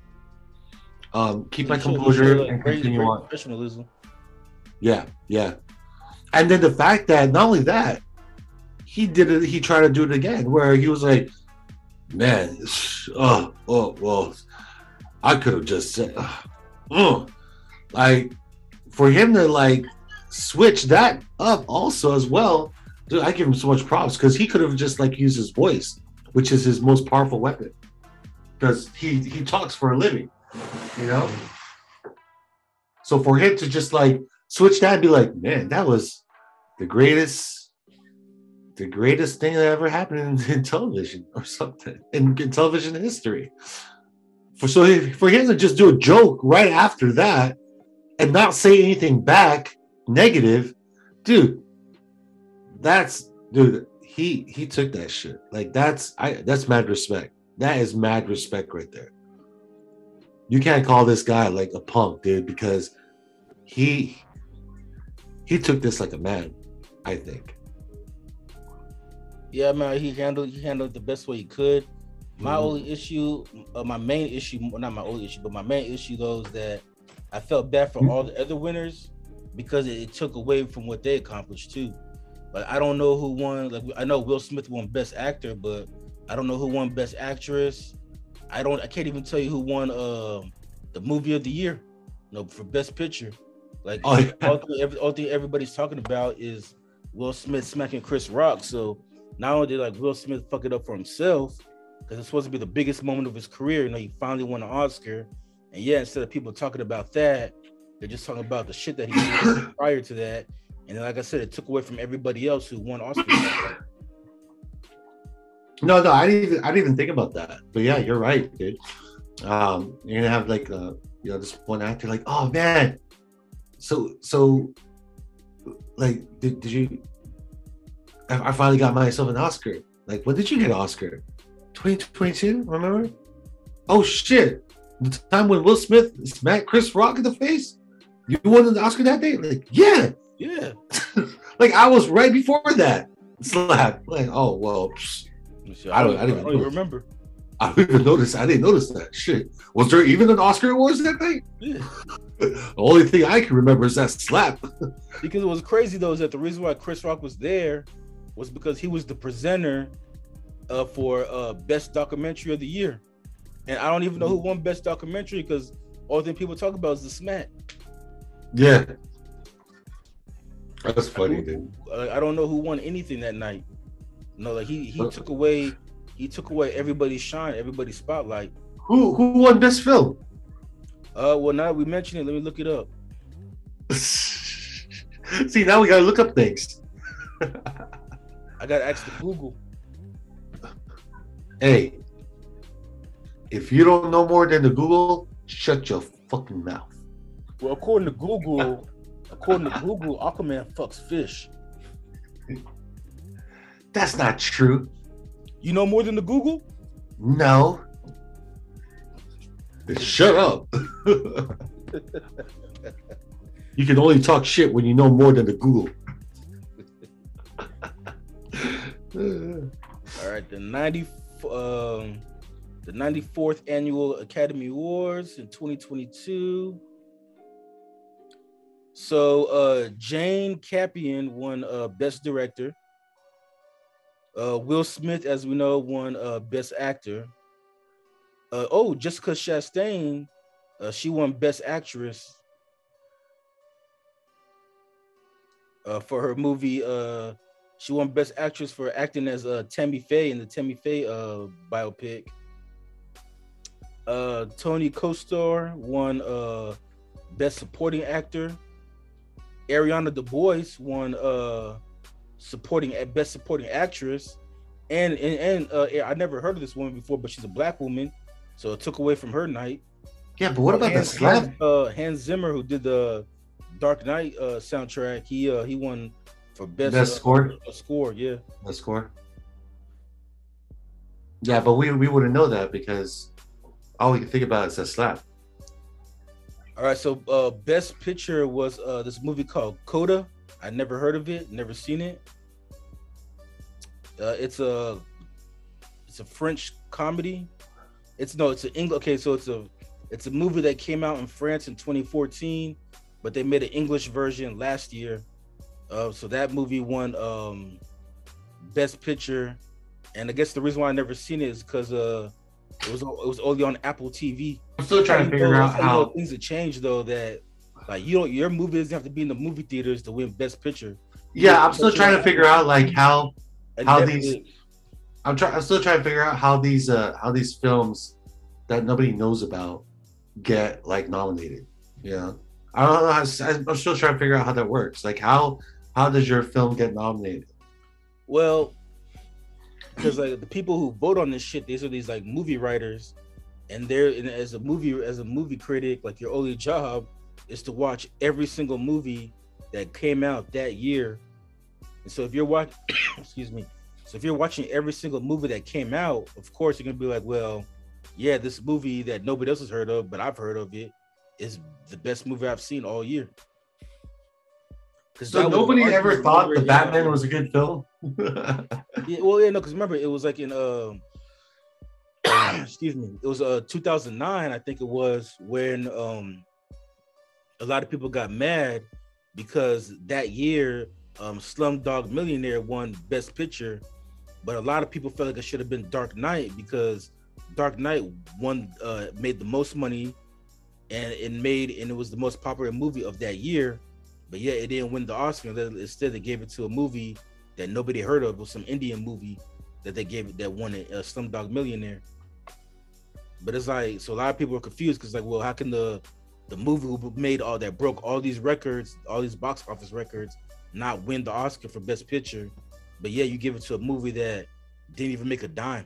Um, keep my He showed- he composure like, and continue on. Professionalism. Yeah, yeah. And then the fact that not only that, he did it. He tried to do it again, where he was like, "Man, oh, oh, well, I could have just said, oh, like for him to like switch that up also as well. Dude, I give him so much props because he could have just like used his voice, which is his most powerful weapon, because he he talks for a living, you know. So for him to just like switch that and be like, man, that was the greatest, the greatest thing that ever happened in, in television or something in, in television history. For so for him to just do a joke right after that and not say anything back negative, dude, that's dude. He he took that shit. Like that's I that's mad respect. That is mad respect right there. You can't call this guy like a punk, dude, because he he took this like a man, I think. Yeah, man, he handled he handled the best way he could. My Mhm. only issue, uh, my main issue, well, not my only issue, but my main issue though is that I felt bad for all the other winners because it, it took away from what they accomplished too. Like I don't know who won. Like I know Will Smith won Best Actor, but I don't know who won Best Actress. I don't. I can't even tell you who won uh, the movie of the year. No, for Best Picture. Like Oh, yeah. all, thing, every, all thing everybody's talking about is Will Smith smacking Chris Rock. So not only did like Will Smith fuck it up for himself, because it's supposed to be the biggest moment of his career, you know, he finally won an Oscar, And yeah, instead of people talking about that, they're just talking about the shit that he did prior to that. And then, like I said, it took away from everybody else who won Oscars. No, no, I didn't even I didn't even think about that. But yeah, you're right, dude. Um, you're gonna have like uh you know this one actor like, oh man, so so like did, did you I, I finally got myself an Oscar. Like, when did you get an Oscar? 2022, remember? Oh shit. The time when Will Smith smacked Chris Rock in the face? You won the Oscar that day? Like, yeah. yeah. like I was right before that. Slap. Like, oh well, I don't- I didn't don't remember. I didn't even notice. I didn't notice that shit. Was there even an Oscar awards that night? Yeah. The only thing I can remember is that slap. Because it was crazy though, is that the reason why Chris Rock was there was because he was the presenter uh, for uh, best documentary of the year, and I don't even know who won best documentary because all the people talk about is the smack. Yeah. That's funny, dude. Uh, I don't know who won anything that night. No, like he he took away he took away everybody's shine, everybody's spotlight. Who who won best film? Uh, well now that we mentioned it, let me look it up. See, now we gotta look up things. I got to ask the Google. Hey, if you don't know more than the Google, shut your fucking mouth. Well, according to Google, according to Google, Aquaman fucks fish. That's not true. You know more than the Google? No. Shut up. you can only talk shit when you know more than the Google. All right, the 90 um the 94th annual Academy Awards in 2022. So uh Jane Campion won uh best director. Uh Will Smith as we know won uh best actor. Uh oh, Jessica Chastain uh she won best actress. For her movie she won Best Actress for acting as uh, Tammy Faye in the Tammy Faye uh, biopic. Uh, Tony Kostor won uh, Best Supporting Actor. Ariana DeBose won uh, supporting Best Supporting Actress. And and, and uh, I never heard of this woman before, but she's a black woman, so it took away from her night. Yeah, but what about the Hans, slap? Hans, uh, Hans Zimmer, who did the Dark Knight uh, soundtrack, he uh, he won for best, Best score? uh, score, yeah. The score? Yeah, but we, we wouldn't know that because all we can think about is a slap. All right, so uh best picture was uh this movie called Coda. I never heard of it, never seen it. Uh it's a it's a French comedy. It's no, it's an English okay, so it's a it's a movie that came out in France in 2014, but they made an English version last year. Uh so that movie won um best picture. And I guess the reason why I never seen it is because uh it was it was only on Apple TV. I'm still trying to figure know, out how things have changed though. That like you don't your movie doesn't have to be in the movie theaters to win Best Picture. Yeah, I'm still trying to figure out like how How these- I'm trying. I'm still trying to figure out how these uh how these films that nobody knows about get like nominated. Yeah, I don't know. How, I'm still trying to figure out how that works. Like how how does your film get nominated? Well, because like the people who vote on this shit, these are these like movie writers, and they're and as a movie as a movie critic, like your only job is to watch every single movie that came out that year. And so if you're watching, excuse me, so if you're watching every single movie that came out, of course you're gonna be like, well, yeah, this movie that nobody else has heard of, but I've heard of it, is the best movie I've seen all year. 'Cause So that nobody ever thought the yeah, Batman was a good film. yeah, well, yeah, no, because remember it was like in um, excuse me, it was uh 2009, I think it was when um, a lot of people got mad because that year um, Slumdog Millionaire won Best Picture, but a lot of people felt like it should have been Dark Knight because Dark Knight won, uh, made the most money, and it made and it was the most popular movie of that year, but yeah, it didn't win the Oscar. Instead, they gave it to a movie that nobody heard of was some Indian movie that they gave it that won a uh, Slumdog Millionaire. But it's like so a lot of people are confused because like, well, how can the the movie who made all that broke all these records, all these box office records, not win the Oscar for Best Picture? But yeah, you give it to a movie that didn't even make a dime.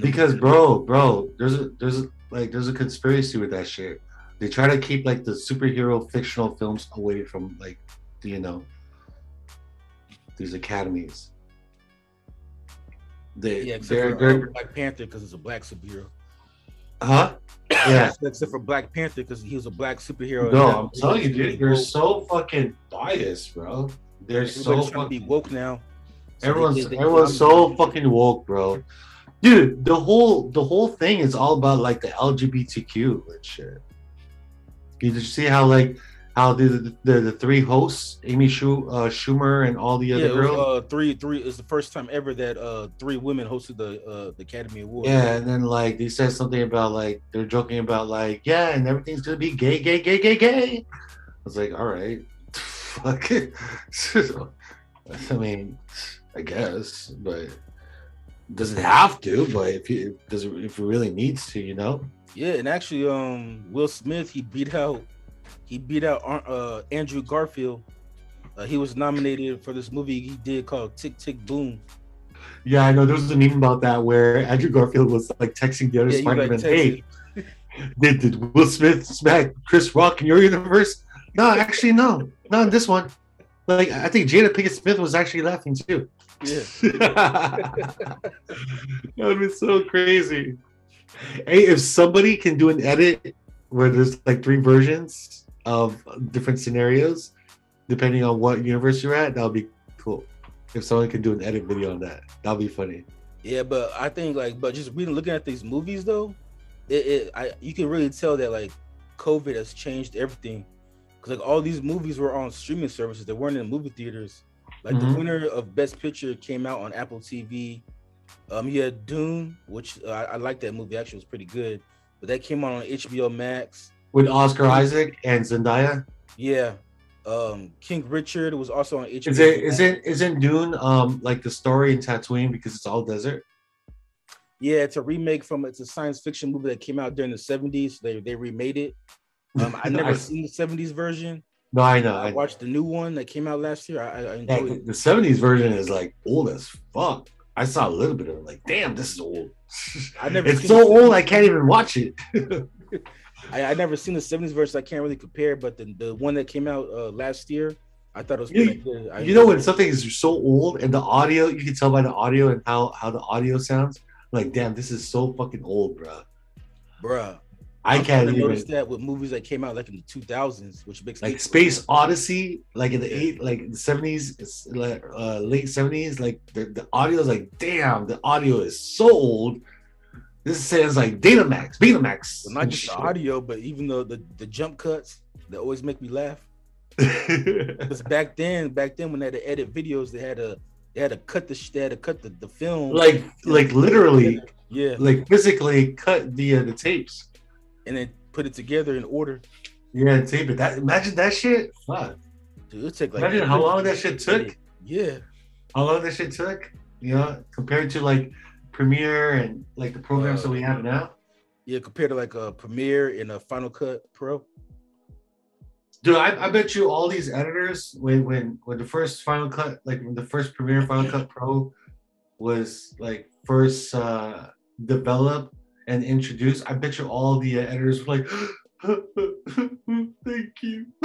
Because bro, bro, there's a there's a, like there's a conspiracy with that shit. They try to keep like the superhero fictional films away from like you know these academies. They yeah, except they're, uh, Black Panther because it's a black superhero. huh? Yeah. except for Black Panther because he was a black superhero. No, I'm telling you, dude, they're so fucking biased, bro. They're so Everybody's trying be fucking woke now. So Everyone's did- they everyone's so fucking woke, bro. Dude, the whole the whole thing is all about like the LGBTQ and shit. Did you just see how like how the the, the three hosts, Amy Schu, uh, Schumer, and all the Yeah, other it was, uh, three, three. It's the first time ever that uh three women hosted the uh the Academy Award. yeah, and then like they said something about like they're joking about like yeah, and everything's gonna be gay, gay, gay, gay, gay. I was like, all right, fuck it. I mean, I guess, but doesn't have to. But if you does it, if it really needs to, you know. Yeah, and actually, um, Will Smith he beat out he beat out uh Andrew Garfield. Uh, he was nominated for this movie he did called Tick Tick Boom. Yeah, I know. There was a meme about that where Andrew Garfield was like texting the other Yeah, Spider-Man, "Hey, did, did Will Smith smack Chris Rock in your universe?" No, actually, no, not in this one. Like, I think Jada Pinkett Smith was actually laughing too. Yeah, that would be so crazy. Hey, if somebody can do an edit where there's like three versions of different scenarios, depending on what universe you're at, that would be cool. If someone can do an edit video on that, that'd be funny. yeah, but I think like, but just reading, looking at these movies though, it, it I you can really tell that like COVID has changed everything. Cause like all these movies were on streaming services; they weren't in movie theaters. Like Mhm. the winner of Best Picture came out on Apple TV. Um, had Dune, which uh, I, I like that movie. Actually, was pretty good. But that came out on HBO Max. With Oscar Isaac and Zendaya, Yeah. Um, King Richard was also on HBO. is it Max. is it isn't Dune um like the story in Tatooine because it's all desert? Yeah, it's a remake from it's a science fiction movie that came out during the 70s. They they remade it. Um, I never I- seen the 70s version. No, I know. I I, watched the new one that came out last year. I, I Yeah, enjoyed the it. the 70s version is like old as fuck. I saw a little bit of it, like, damn, this is old. I never it's so old I can't even watch it. I, I never seen the 70s version. I can't really compare, but the, the one that came out uh, last year, I thought it was You- good. I you know when something is so old and the audio, you can tell by the audio and how how the audio sounds. Like, damn, this is so fucking old, bro. bruh. I can't even notice that with movies that came out like in the 2000s, which makes like Space Odyssey, like in the eight, like the seventies, like uh, late seventies. Like the, the audio is like, damn, the audio is so old. This sounds like Datamax, Betamax. Well, not just the audio, but even the, the the jump cuts that always make me laugh. Because back then, back then when they had to edit videos, they had to they had to cut the they had to cut the, the film. like, like literally, yeah, like physically cut the uh, the tapes. And then put it together in order. Yeah, tape it. That imagine that shit. Fuck. Dude, it took like Imagine how long that shit took. Yeah, How long that shit took. You know, compared to like Premiere and like the programs that we have now. yeah, compared to like a Premiere and a Final Cut Pro. Dude, I, I bet you all these editors when when when the first Final Cut, like when the first Premiere Final Cut Pro was like first uh developed and introduce, I bet you all the editors were like, "Thank you,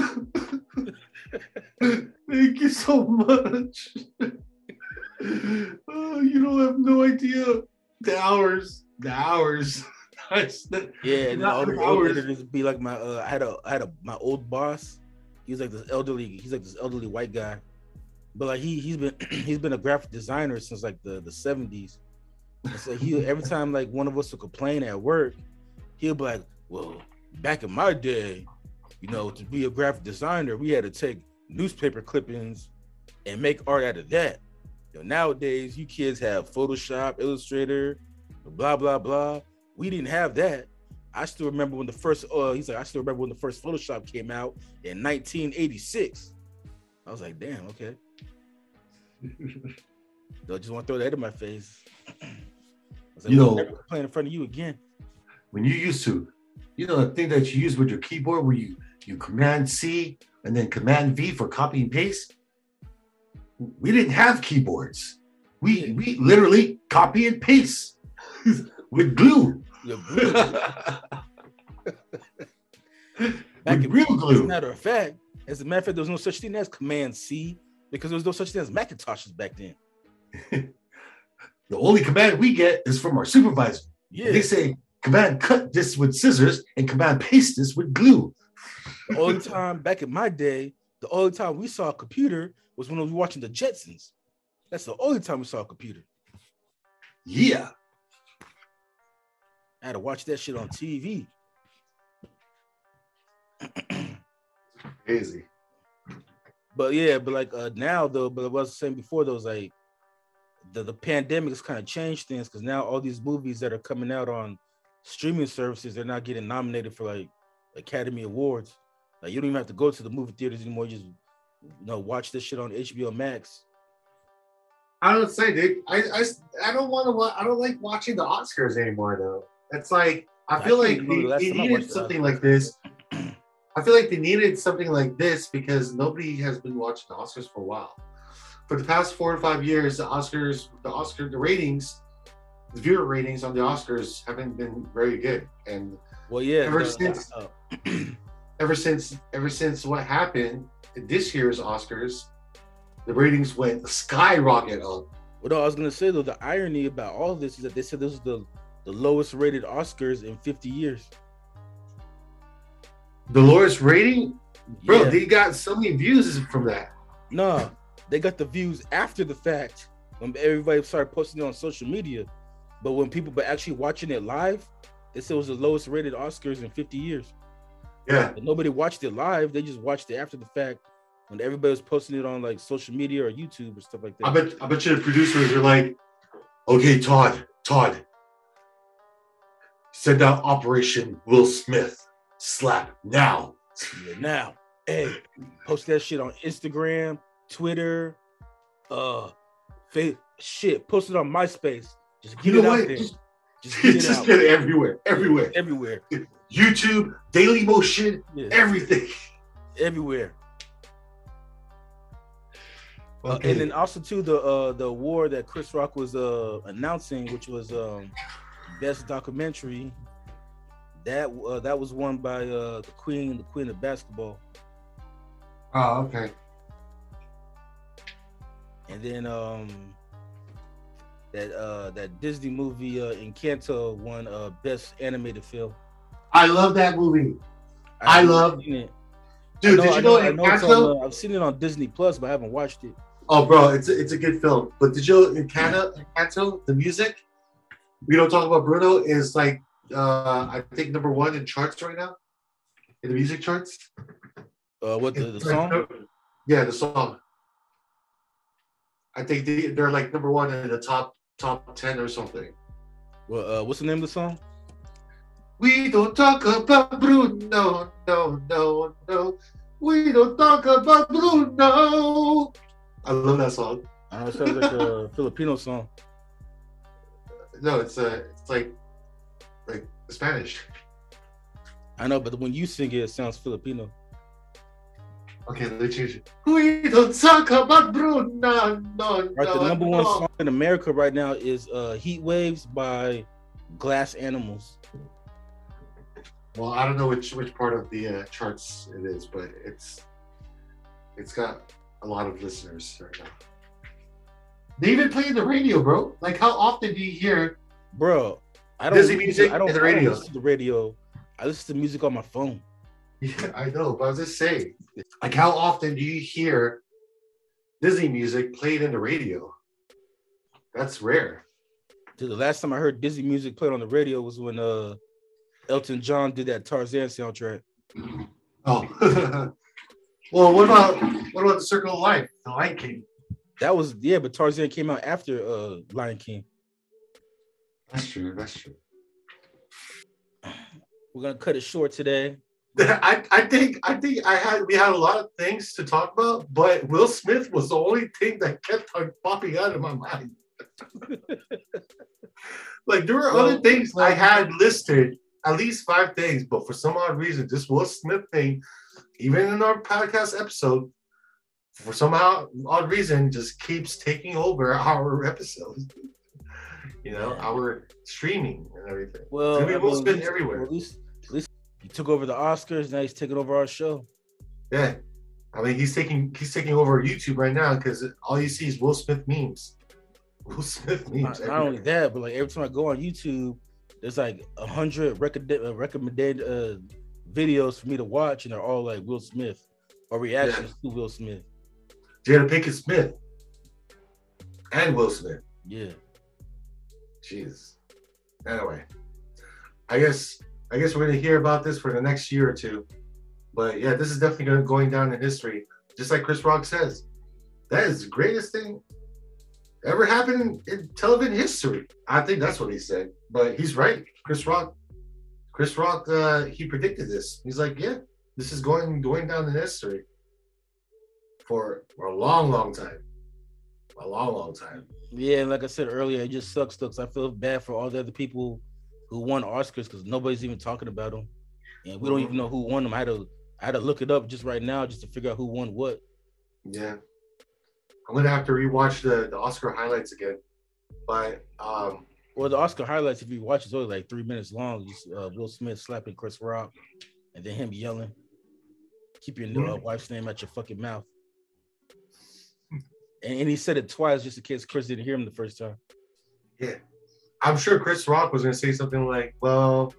thank you so much." oh, you don't have no idea the hours, the hours. The- Yeah, and all the old editors be like my uh, I had a I had a my old boss. He was like this elderly. He's like this elderly white guy, but like he he's been he's been a graphic designer since like the the seventies. So he every time like one of us would complain at work, he'll be like, "Well, back in my day, you know, to be a graphic designer, we had to take newspaper clippings and make art out of that. You know, nowadays, you kids have Photoshop, Illustrator, blah blah blah. We didn't have that. I still remember when the first uh he's like, I still remember when the first Photoshop came out in 1986. I was like, damn, okay. I just want to throw that in my face. Like, You we'll know- complain in front of you again. when you used to, you know, the thing that you use with your keyboard where you you command C and then command V for copy and paste. We didn't have keyboards. We we literally copy and paste with glue. Back in- real As a matter of fact, as a matter of fact, there was no such thing as Command C because there was no such thing as Macintoshes back then. The only command we get is from our supervisor. Yeah, They say command cut this with scissors and command paste this with glue. the only time back in my day, the only time we saw a computer was when we were watching the Jetsons. That's the only time we saw a computer. Yeah. I had to watch that shit on TV. Crazy. But yeah, but like uh now though, but I was saying before those like the, the pandemic has kind of changed things because now all these movies that are coming out on streaming services, they're not getting nominated for like Academy Awards. Like you don't even have to go to the movie theaters anymore. You just you know watch this shit on HBO Max. I don't say, dude. I, I, I don't want to. Wa- I don't like watching the Oscars anymore, though. It's like I I feel like the last they, they needed something like this. I feel like they needed something like this because nobody has been watching the Oscars for a while. For the past four or five years, the Oscars, the Oscar, the ratings, the viewer ratings on the Oscars haven't been very good. And Well, yeah, Ever the- since- ever since, ever since what happened this year's Oscars, the ratings went skyrocket up. what I was gonna say though, the irony about all of this is that they said this is the the lowest rated Oscars in 50 years. The lowest rating, bro, Yeah. they got so many views from that. No, they got the views after the fact when everybody started posting it on social media. But when people were actually watching it live, they said it was the lowest rated Oscars in 50 years. Yeah. But nobody watched it live. They just watched it after the fact when everybody was posting it on like social media or YouTube or stuff like that. I bet I bet you the producers are like, okay, Todd, Todd, send out Operation Will Smith. Slap now. Yeah, now, hey, post that shit on Instagram, Twitter, uh, fa- shit, post it on MySpace. Just get You it know out what? there. Just, Just get it just out get it everywhere, everywhere. everywhere. YouTube, Daily Motion, Yeah, everything. everywhere. Uh, and then also too the uh the award that Chris Rock was uh announcing, which was um best documentary. That uh, that was won by uh the Queen, the Queen of Basketball, oh, okay. And then um that uh that Disney movie uh Encanto won uh best animated film. I love that movie. I haven't love- it. Dude, I did you know, I know it's on, Encanto? uh, I've seen it on Disney Plus, but I haven't watched it. Oh, bro, it's a, it's a good film. But did you know Encanto, Encanto, the music? We don't talk about Bruno is like uh I think number one in charts right now. In the music charts. Uh, what the, the song? Yeah, the song. I think they, they're like number one in the top top ten or something. Well, uh, what's the name of the song? We don't talk about Bruno, no, no, no. We don't talk about Bruno. I love that song. I know, it sounds like a Filipino song. No, it's uh, it's like like Spanish. I know, but when you sing it, it sounds Filipino. Okay, let's change it. We don't talk about Bruno, no, no. Right, the number one song in America right now is uh, "Heat Waves" by Glass Animals. Well, I don't know which which part of the uh, charts it is, but it's it's got a lot of listeners right now. They even play in the radio, bro. Like, how often do you hear? Bro, I don't listen- music I don't, the radio. listen to the radio. I listen to music on my phone. Yeah, I know, but I was just saying, like, how often do you hear Disney music played in the radio? That's rare. Dude, the last time I heard Disney music played on the radio was when uh, Elton John did that Tarzan soundtrack. Oh, well, what about what about the Circle of Life, the Lion King? That was yeah, but Tarzan came out after uh, Lion King. That's true. That's true. We're gonna cut it short today. I, I think I think I had we had a lot of things to talk about, but Will Smith was the only thing that kept on popping out of my mind. like there were Well, other things I had listed at least five things, but for some odd reason, this Will Smith thing, even in our podcast episode, for some odd reason, just keeps taking over our episodes. you know, our streaming and everything. Well, It's gonna be I Will mean, Smith everywhere. At least, he took over the Oscars. Now he's taking over our show. Yeah. I mean, he's taking he's taking over YouTube right now because all you see is Will Smith memes. Will Smith memes. Not, not only that, but like every time I go on YouTube, there's like a hundred recommended uh, recommended uh, videos for me to watch, and they're all like Will Smith or reactions to Will Smith. Jada Pinkett Smith and Will Smith. Yeah. Jesus. Anyway, I guess I guess we're gonna hear about this for the next year or two. But yeah, this is definitely going down in history. Just like Chris Rock says, that is the greatest thing ever happened in, television history. I think that's what he said. But he's right. Chris Rock, Chris Rock, uh, he predicted this. He's like, yeah, this is going going down in history for, for a long, long time. A long, long time. Yeah, like I said earlier, it just sucks because I feel bad for all the other people who won Oscars because nobody's even talking about them, and we don't even know who won them. I had to I had to look it up just right now just to figure out who won what. Yeah. I'm gonna have to rewatch the, the Oscar highlights again. But um Well, the Oscar highlights, if you watch, it's only like three minutes long. Just uh, Will Smith slapping Chris Rock, and then him yelling, "Keep your uh, wife's name out your fucking mouth." And, and he said it twice just in case Chris didn't hear him the first time. yeah. I'm sure Chris Rock was gonna say something like, Well,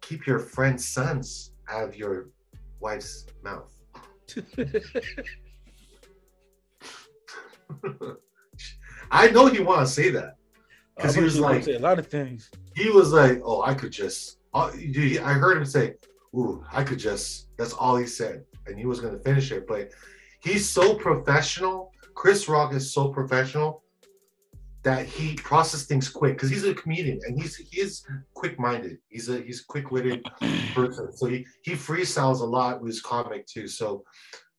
keep your friend's sons out of your wife's mouth. I know he wanna say that. Because he was like a lot of things. he was like, "Oh, I could just." Uh, dude, I heard him say, "Ooh, I could just." That's all he said, and he was gonna finish it. But he's so professional. Chris Rock is so professional that he processes things quick because he's a comedian and he's he's quick-minded. He's a he's quick-witted person. So he he freestyles a lot with his comic too. So,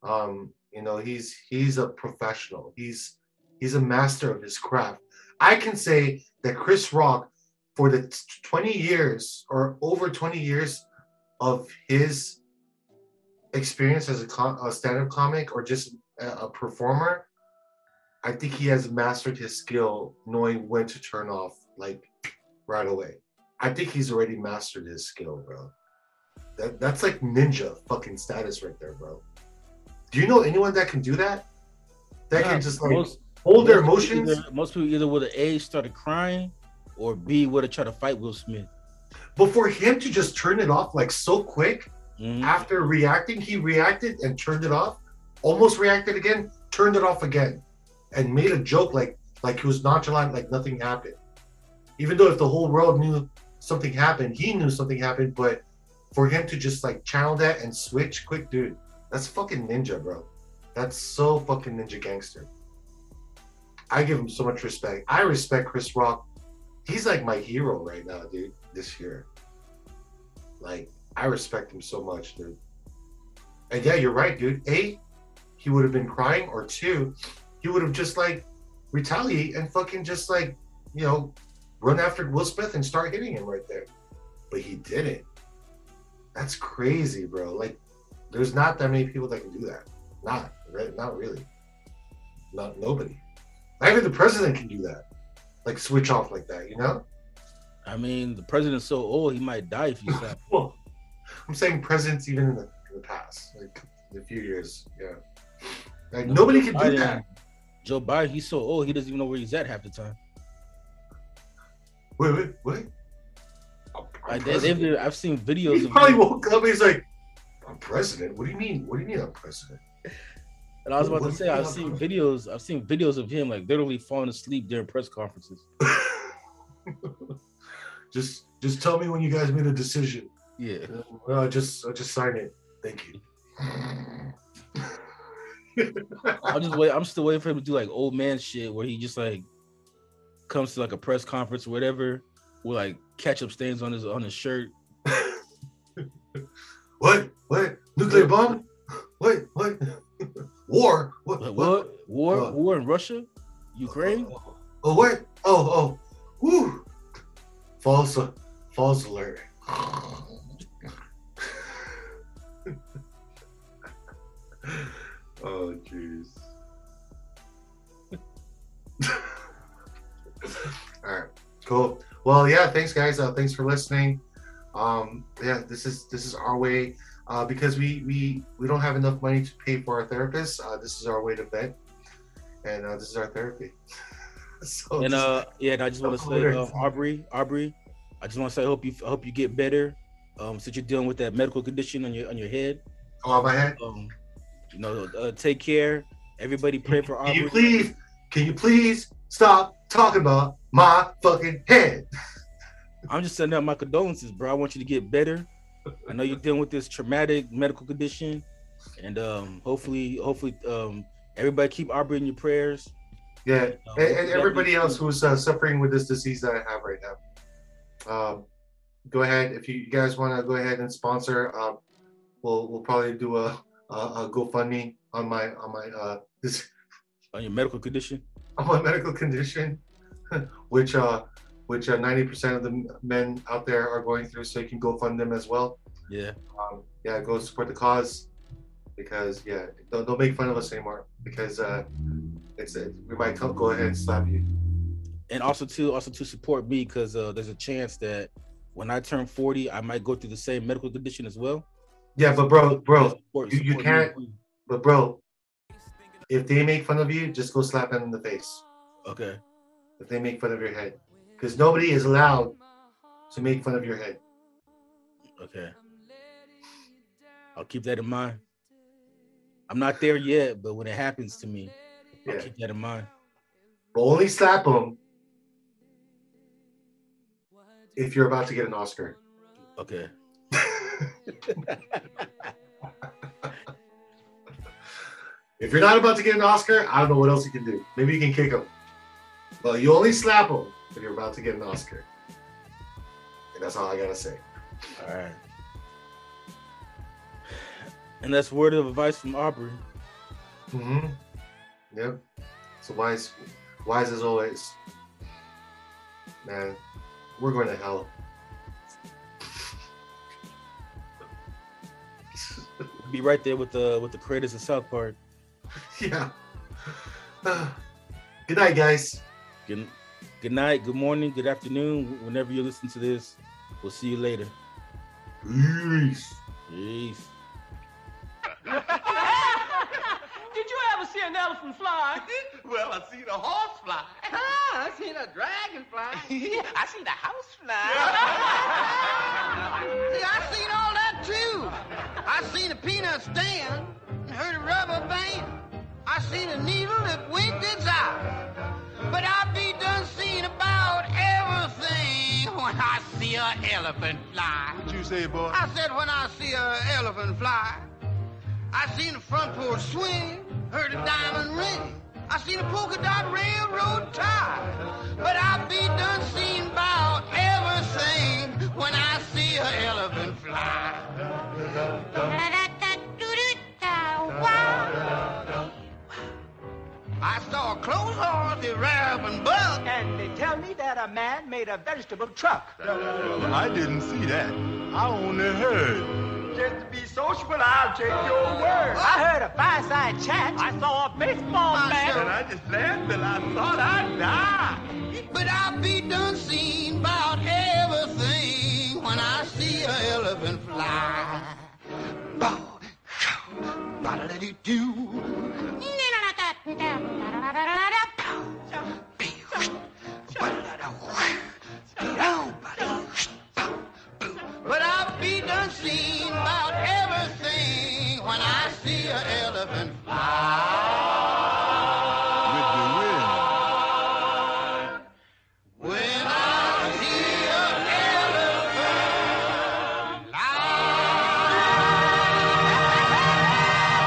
um, you know, he's he's a professional. He's he's a master of his craft. I can say that Chris Rock for the t- 20 years or over 20 years of his experience as a, com- a stand-up comic or just a, a performer i think he has mastered his skill knowing when to turn off like right away. I think he's already mastered his skill bro. That, that's like ninja fucking status right there bro. Do you know anyone that can do that? That Yeah, can just like most, hold their emotions? Either, most people either would have A started crying, or B would have tried to fight Will Smith. but for him to just turn it off like so quick Mhm. after reacting, he reacted and turned it off, almost reacted again, turned it off again, and made a joke like like he was nonchalant, like nothing happened. Even though if the whole world knew something happened, he knew something happened, but for him to just like channel that and switch quick, dude, that's fucking ninja, bro. That's so fucking ninja gangster. I give him so much respect. I respect Chris Rock. He's like my hero right now, dude, this year. Like, I respect him so much, dude. And yeah, you're right, dude. A, he would have been crying, or two, he would have just like retaliate and fucking just like, you know, run after Will Smith and start hitting him right there. But he didn't. That's crazy, bro. Like, there's not that many people that can do that. Not, right? Not really. Not nobody. Not even the president can do that. Like switch off like that, you know? I mean, the president's so old he might die if you him. Well, I'm saying presidents even in the, in the past, like in a few years, yeah. Like nobody can do that. Joe Biden, he's so old he doesn't even know where he's at half the time. Wait, wait, wait. I'm- I'm Like, they, they've. I've seen videos he of probably him, woke up. He's like, "I'm president." What do you mean? What do you mean I'm president? and I was about what to say I've seen president? videos. I've seen videos of him like literally falling asleep during press conferences. just, just tell me when you guys made a decision. Yeah, Well, I just, I just sign it. Thank you. I'm just wait. I'm still waiting for him to do like old man shit where he just like comes to like a press conference or whatever with like ketchup stains on his on his shirt. what? What? Nuclear bomb? What? What? War? What? Like, what war? Uh, war in Russia, Ukraine? Oh, oh, what? Oh, oh, whoo! False, false alert. Oh jeez. All right, cool. Well, yeah, thanks guys. Uh, thanks for listening. Um, yeah, this is this is our way uh, because we we we don't have enough money to pay for our therapists. Uh, this is our way to vent, and uh, this is our therapy. so And uh, yeah, and I just want to say, uh, Aubrey, Aubrey, I just want to say, I hope you, I hope you get better. Um, since you're dealing with that medical condition on your on your head, oh my head. um, you know, uh, take care. Everybody pray for Can you please, can you please stop talking about my fucking head? I'm just sending out my condolences, bro. I want you to get better. I know you're dealing with this traumatic medical condition, and um, hopefully, hopefully, um, everybody keep Aubrey in your prayers. Yeah, Uh, and, hopefully and that everybody else who's uh, suffering with this disease that I have right now. Um, go ahead if you guys want to go ahead and sponsor. Um, we'll we'll probably do a, a GoFundMe on my on my uh this on your medical condition. on my medical condition, which uh which uh, 90% of the men out there are going through, so you can go fund them as well. Yeah, um, yeah, go support the cause because yeah, don't, don't make fun of us anymore because uh, it's it, we might co- go ahead and slap you. and also to also to support me because uh, there's a chance that when I turn 40, I might go through the same medical condition as well. Yeah, but bro, bro, you- you can't- but bro, if they make fun of you, just go slap them in the face. Okay. If they make fun of your head, because nobody is allowed to make fun of your head. Okay. I'll keep that in mind. I'm not there yet, but when it happens to me, I'll keep that in mind. but only slap them if you're about to get an Oscar. Okay. If you're not about to get an Oscar, I don't know what else you can do. Maybe you can kick him. Well, you only slap him if you're about to get an Oscar. And that's all I gotta say. All right. And that's word of advice from Aubrey. Mm-hmm. Yep. So wise, wise as always. Man, we're going to hell. Be right there with the with the creators of South Park. yeah. good night, guys. Good, good night, good morning, good afternoon. Whenever you listen to this, we'll see you later. Peace. Peace. Did you ever see an elephant fly? Well, I seen a horse fly. Ah, I seen a dragonfly. I seen a house fly. See, I seen all that too. I seen a peanut stand and heard a rubber band. I seen a needle that winked its eye. But I be done seeing about everything when I see a elephant fly. What you say, boy? I said when I see a elephant fly, I seen the front porch swing, heard a diamond ring. I seen a polka dot railroad tie. But I be done seen about everything when I see elephant fly. I saw a clothes horse, a raven buck. And they tell me that a man made a vegetable truck. Well, I didn't see that. I only heard. Just to be sociable, I'll take your word. I heard a fireside chat. I saw a baseball I bat. said- I just laughed till I thought I'd die. But I'll be done seen about everything when I see an elephant fly. Bow, show, ba-da-da-doo, But I'll be done seeing about everything when I see an elephant fly.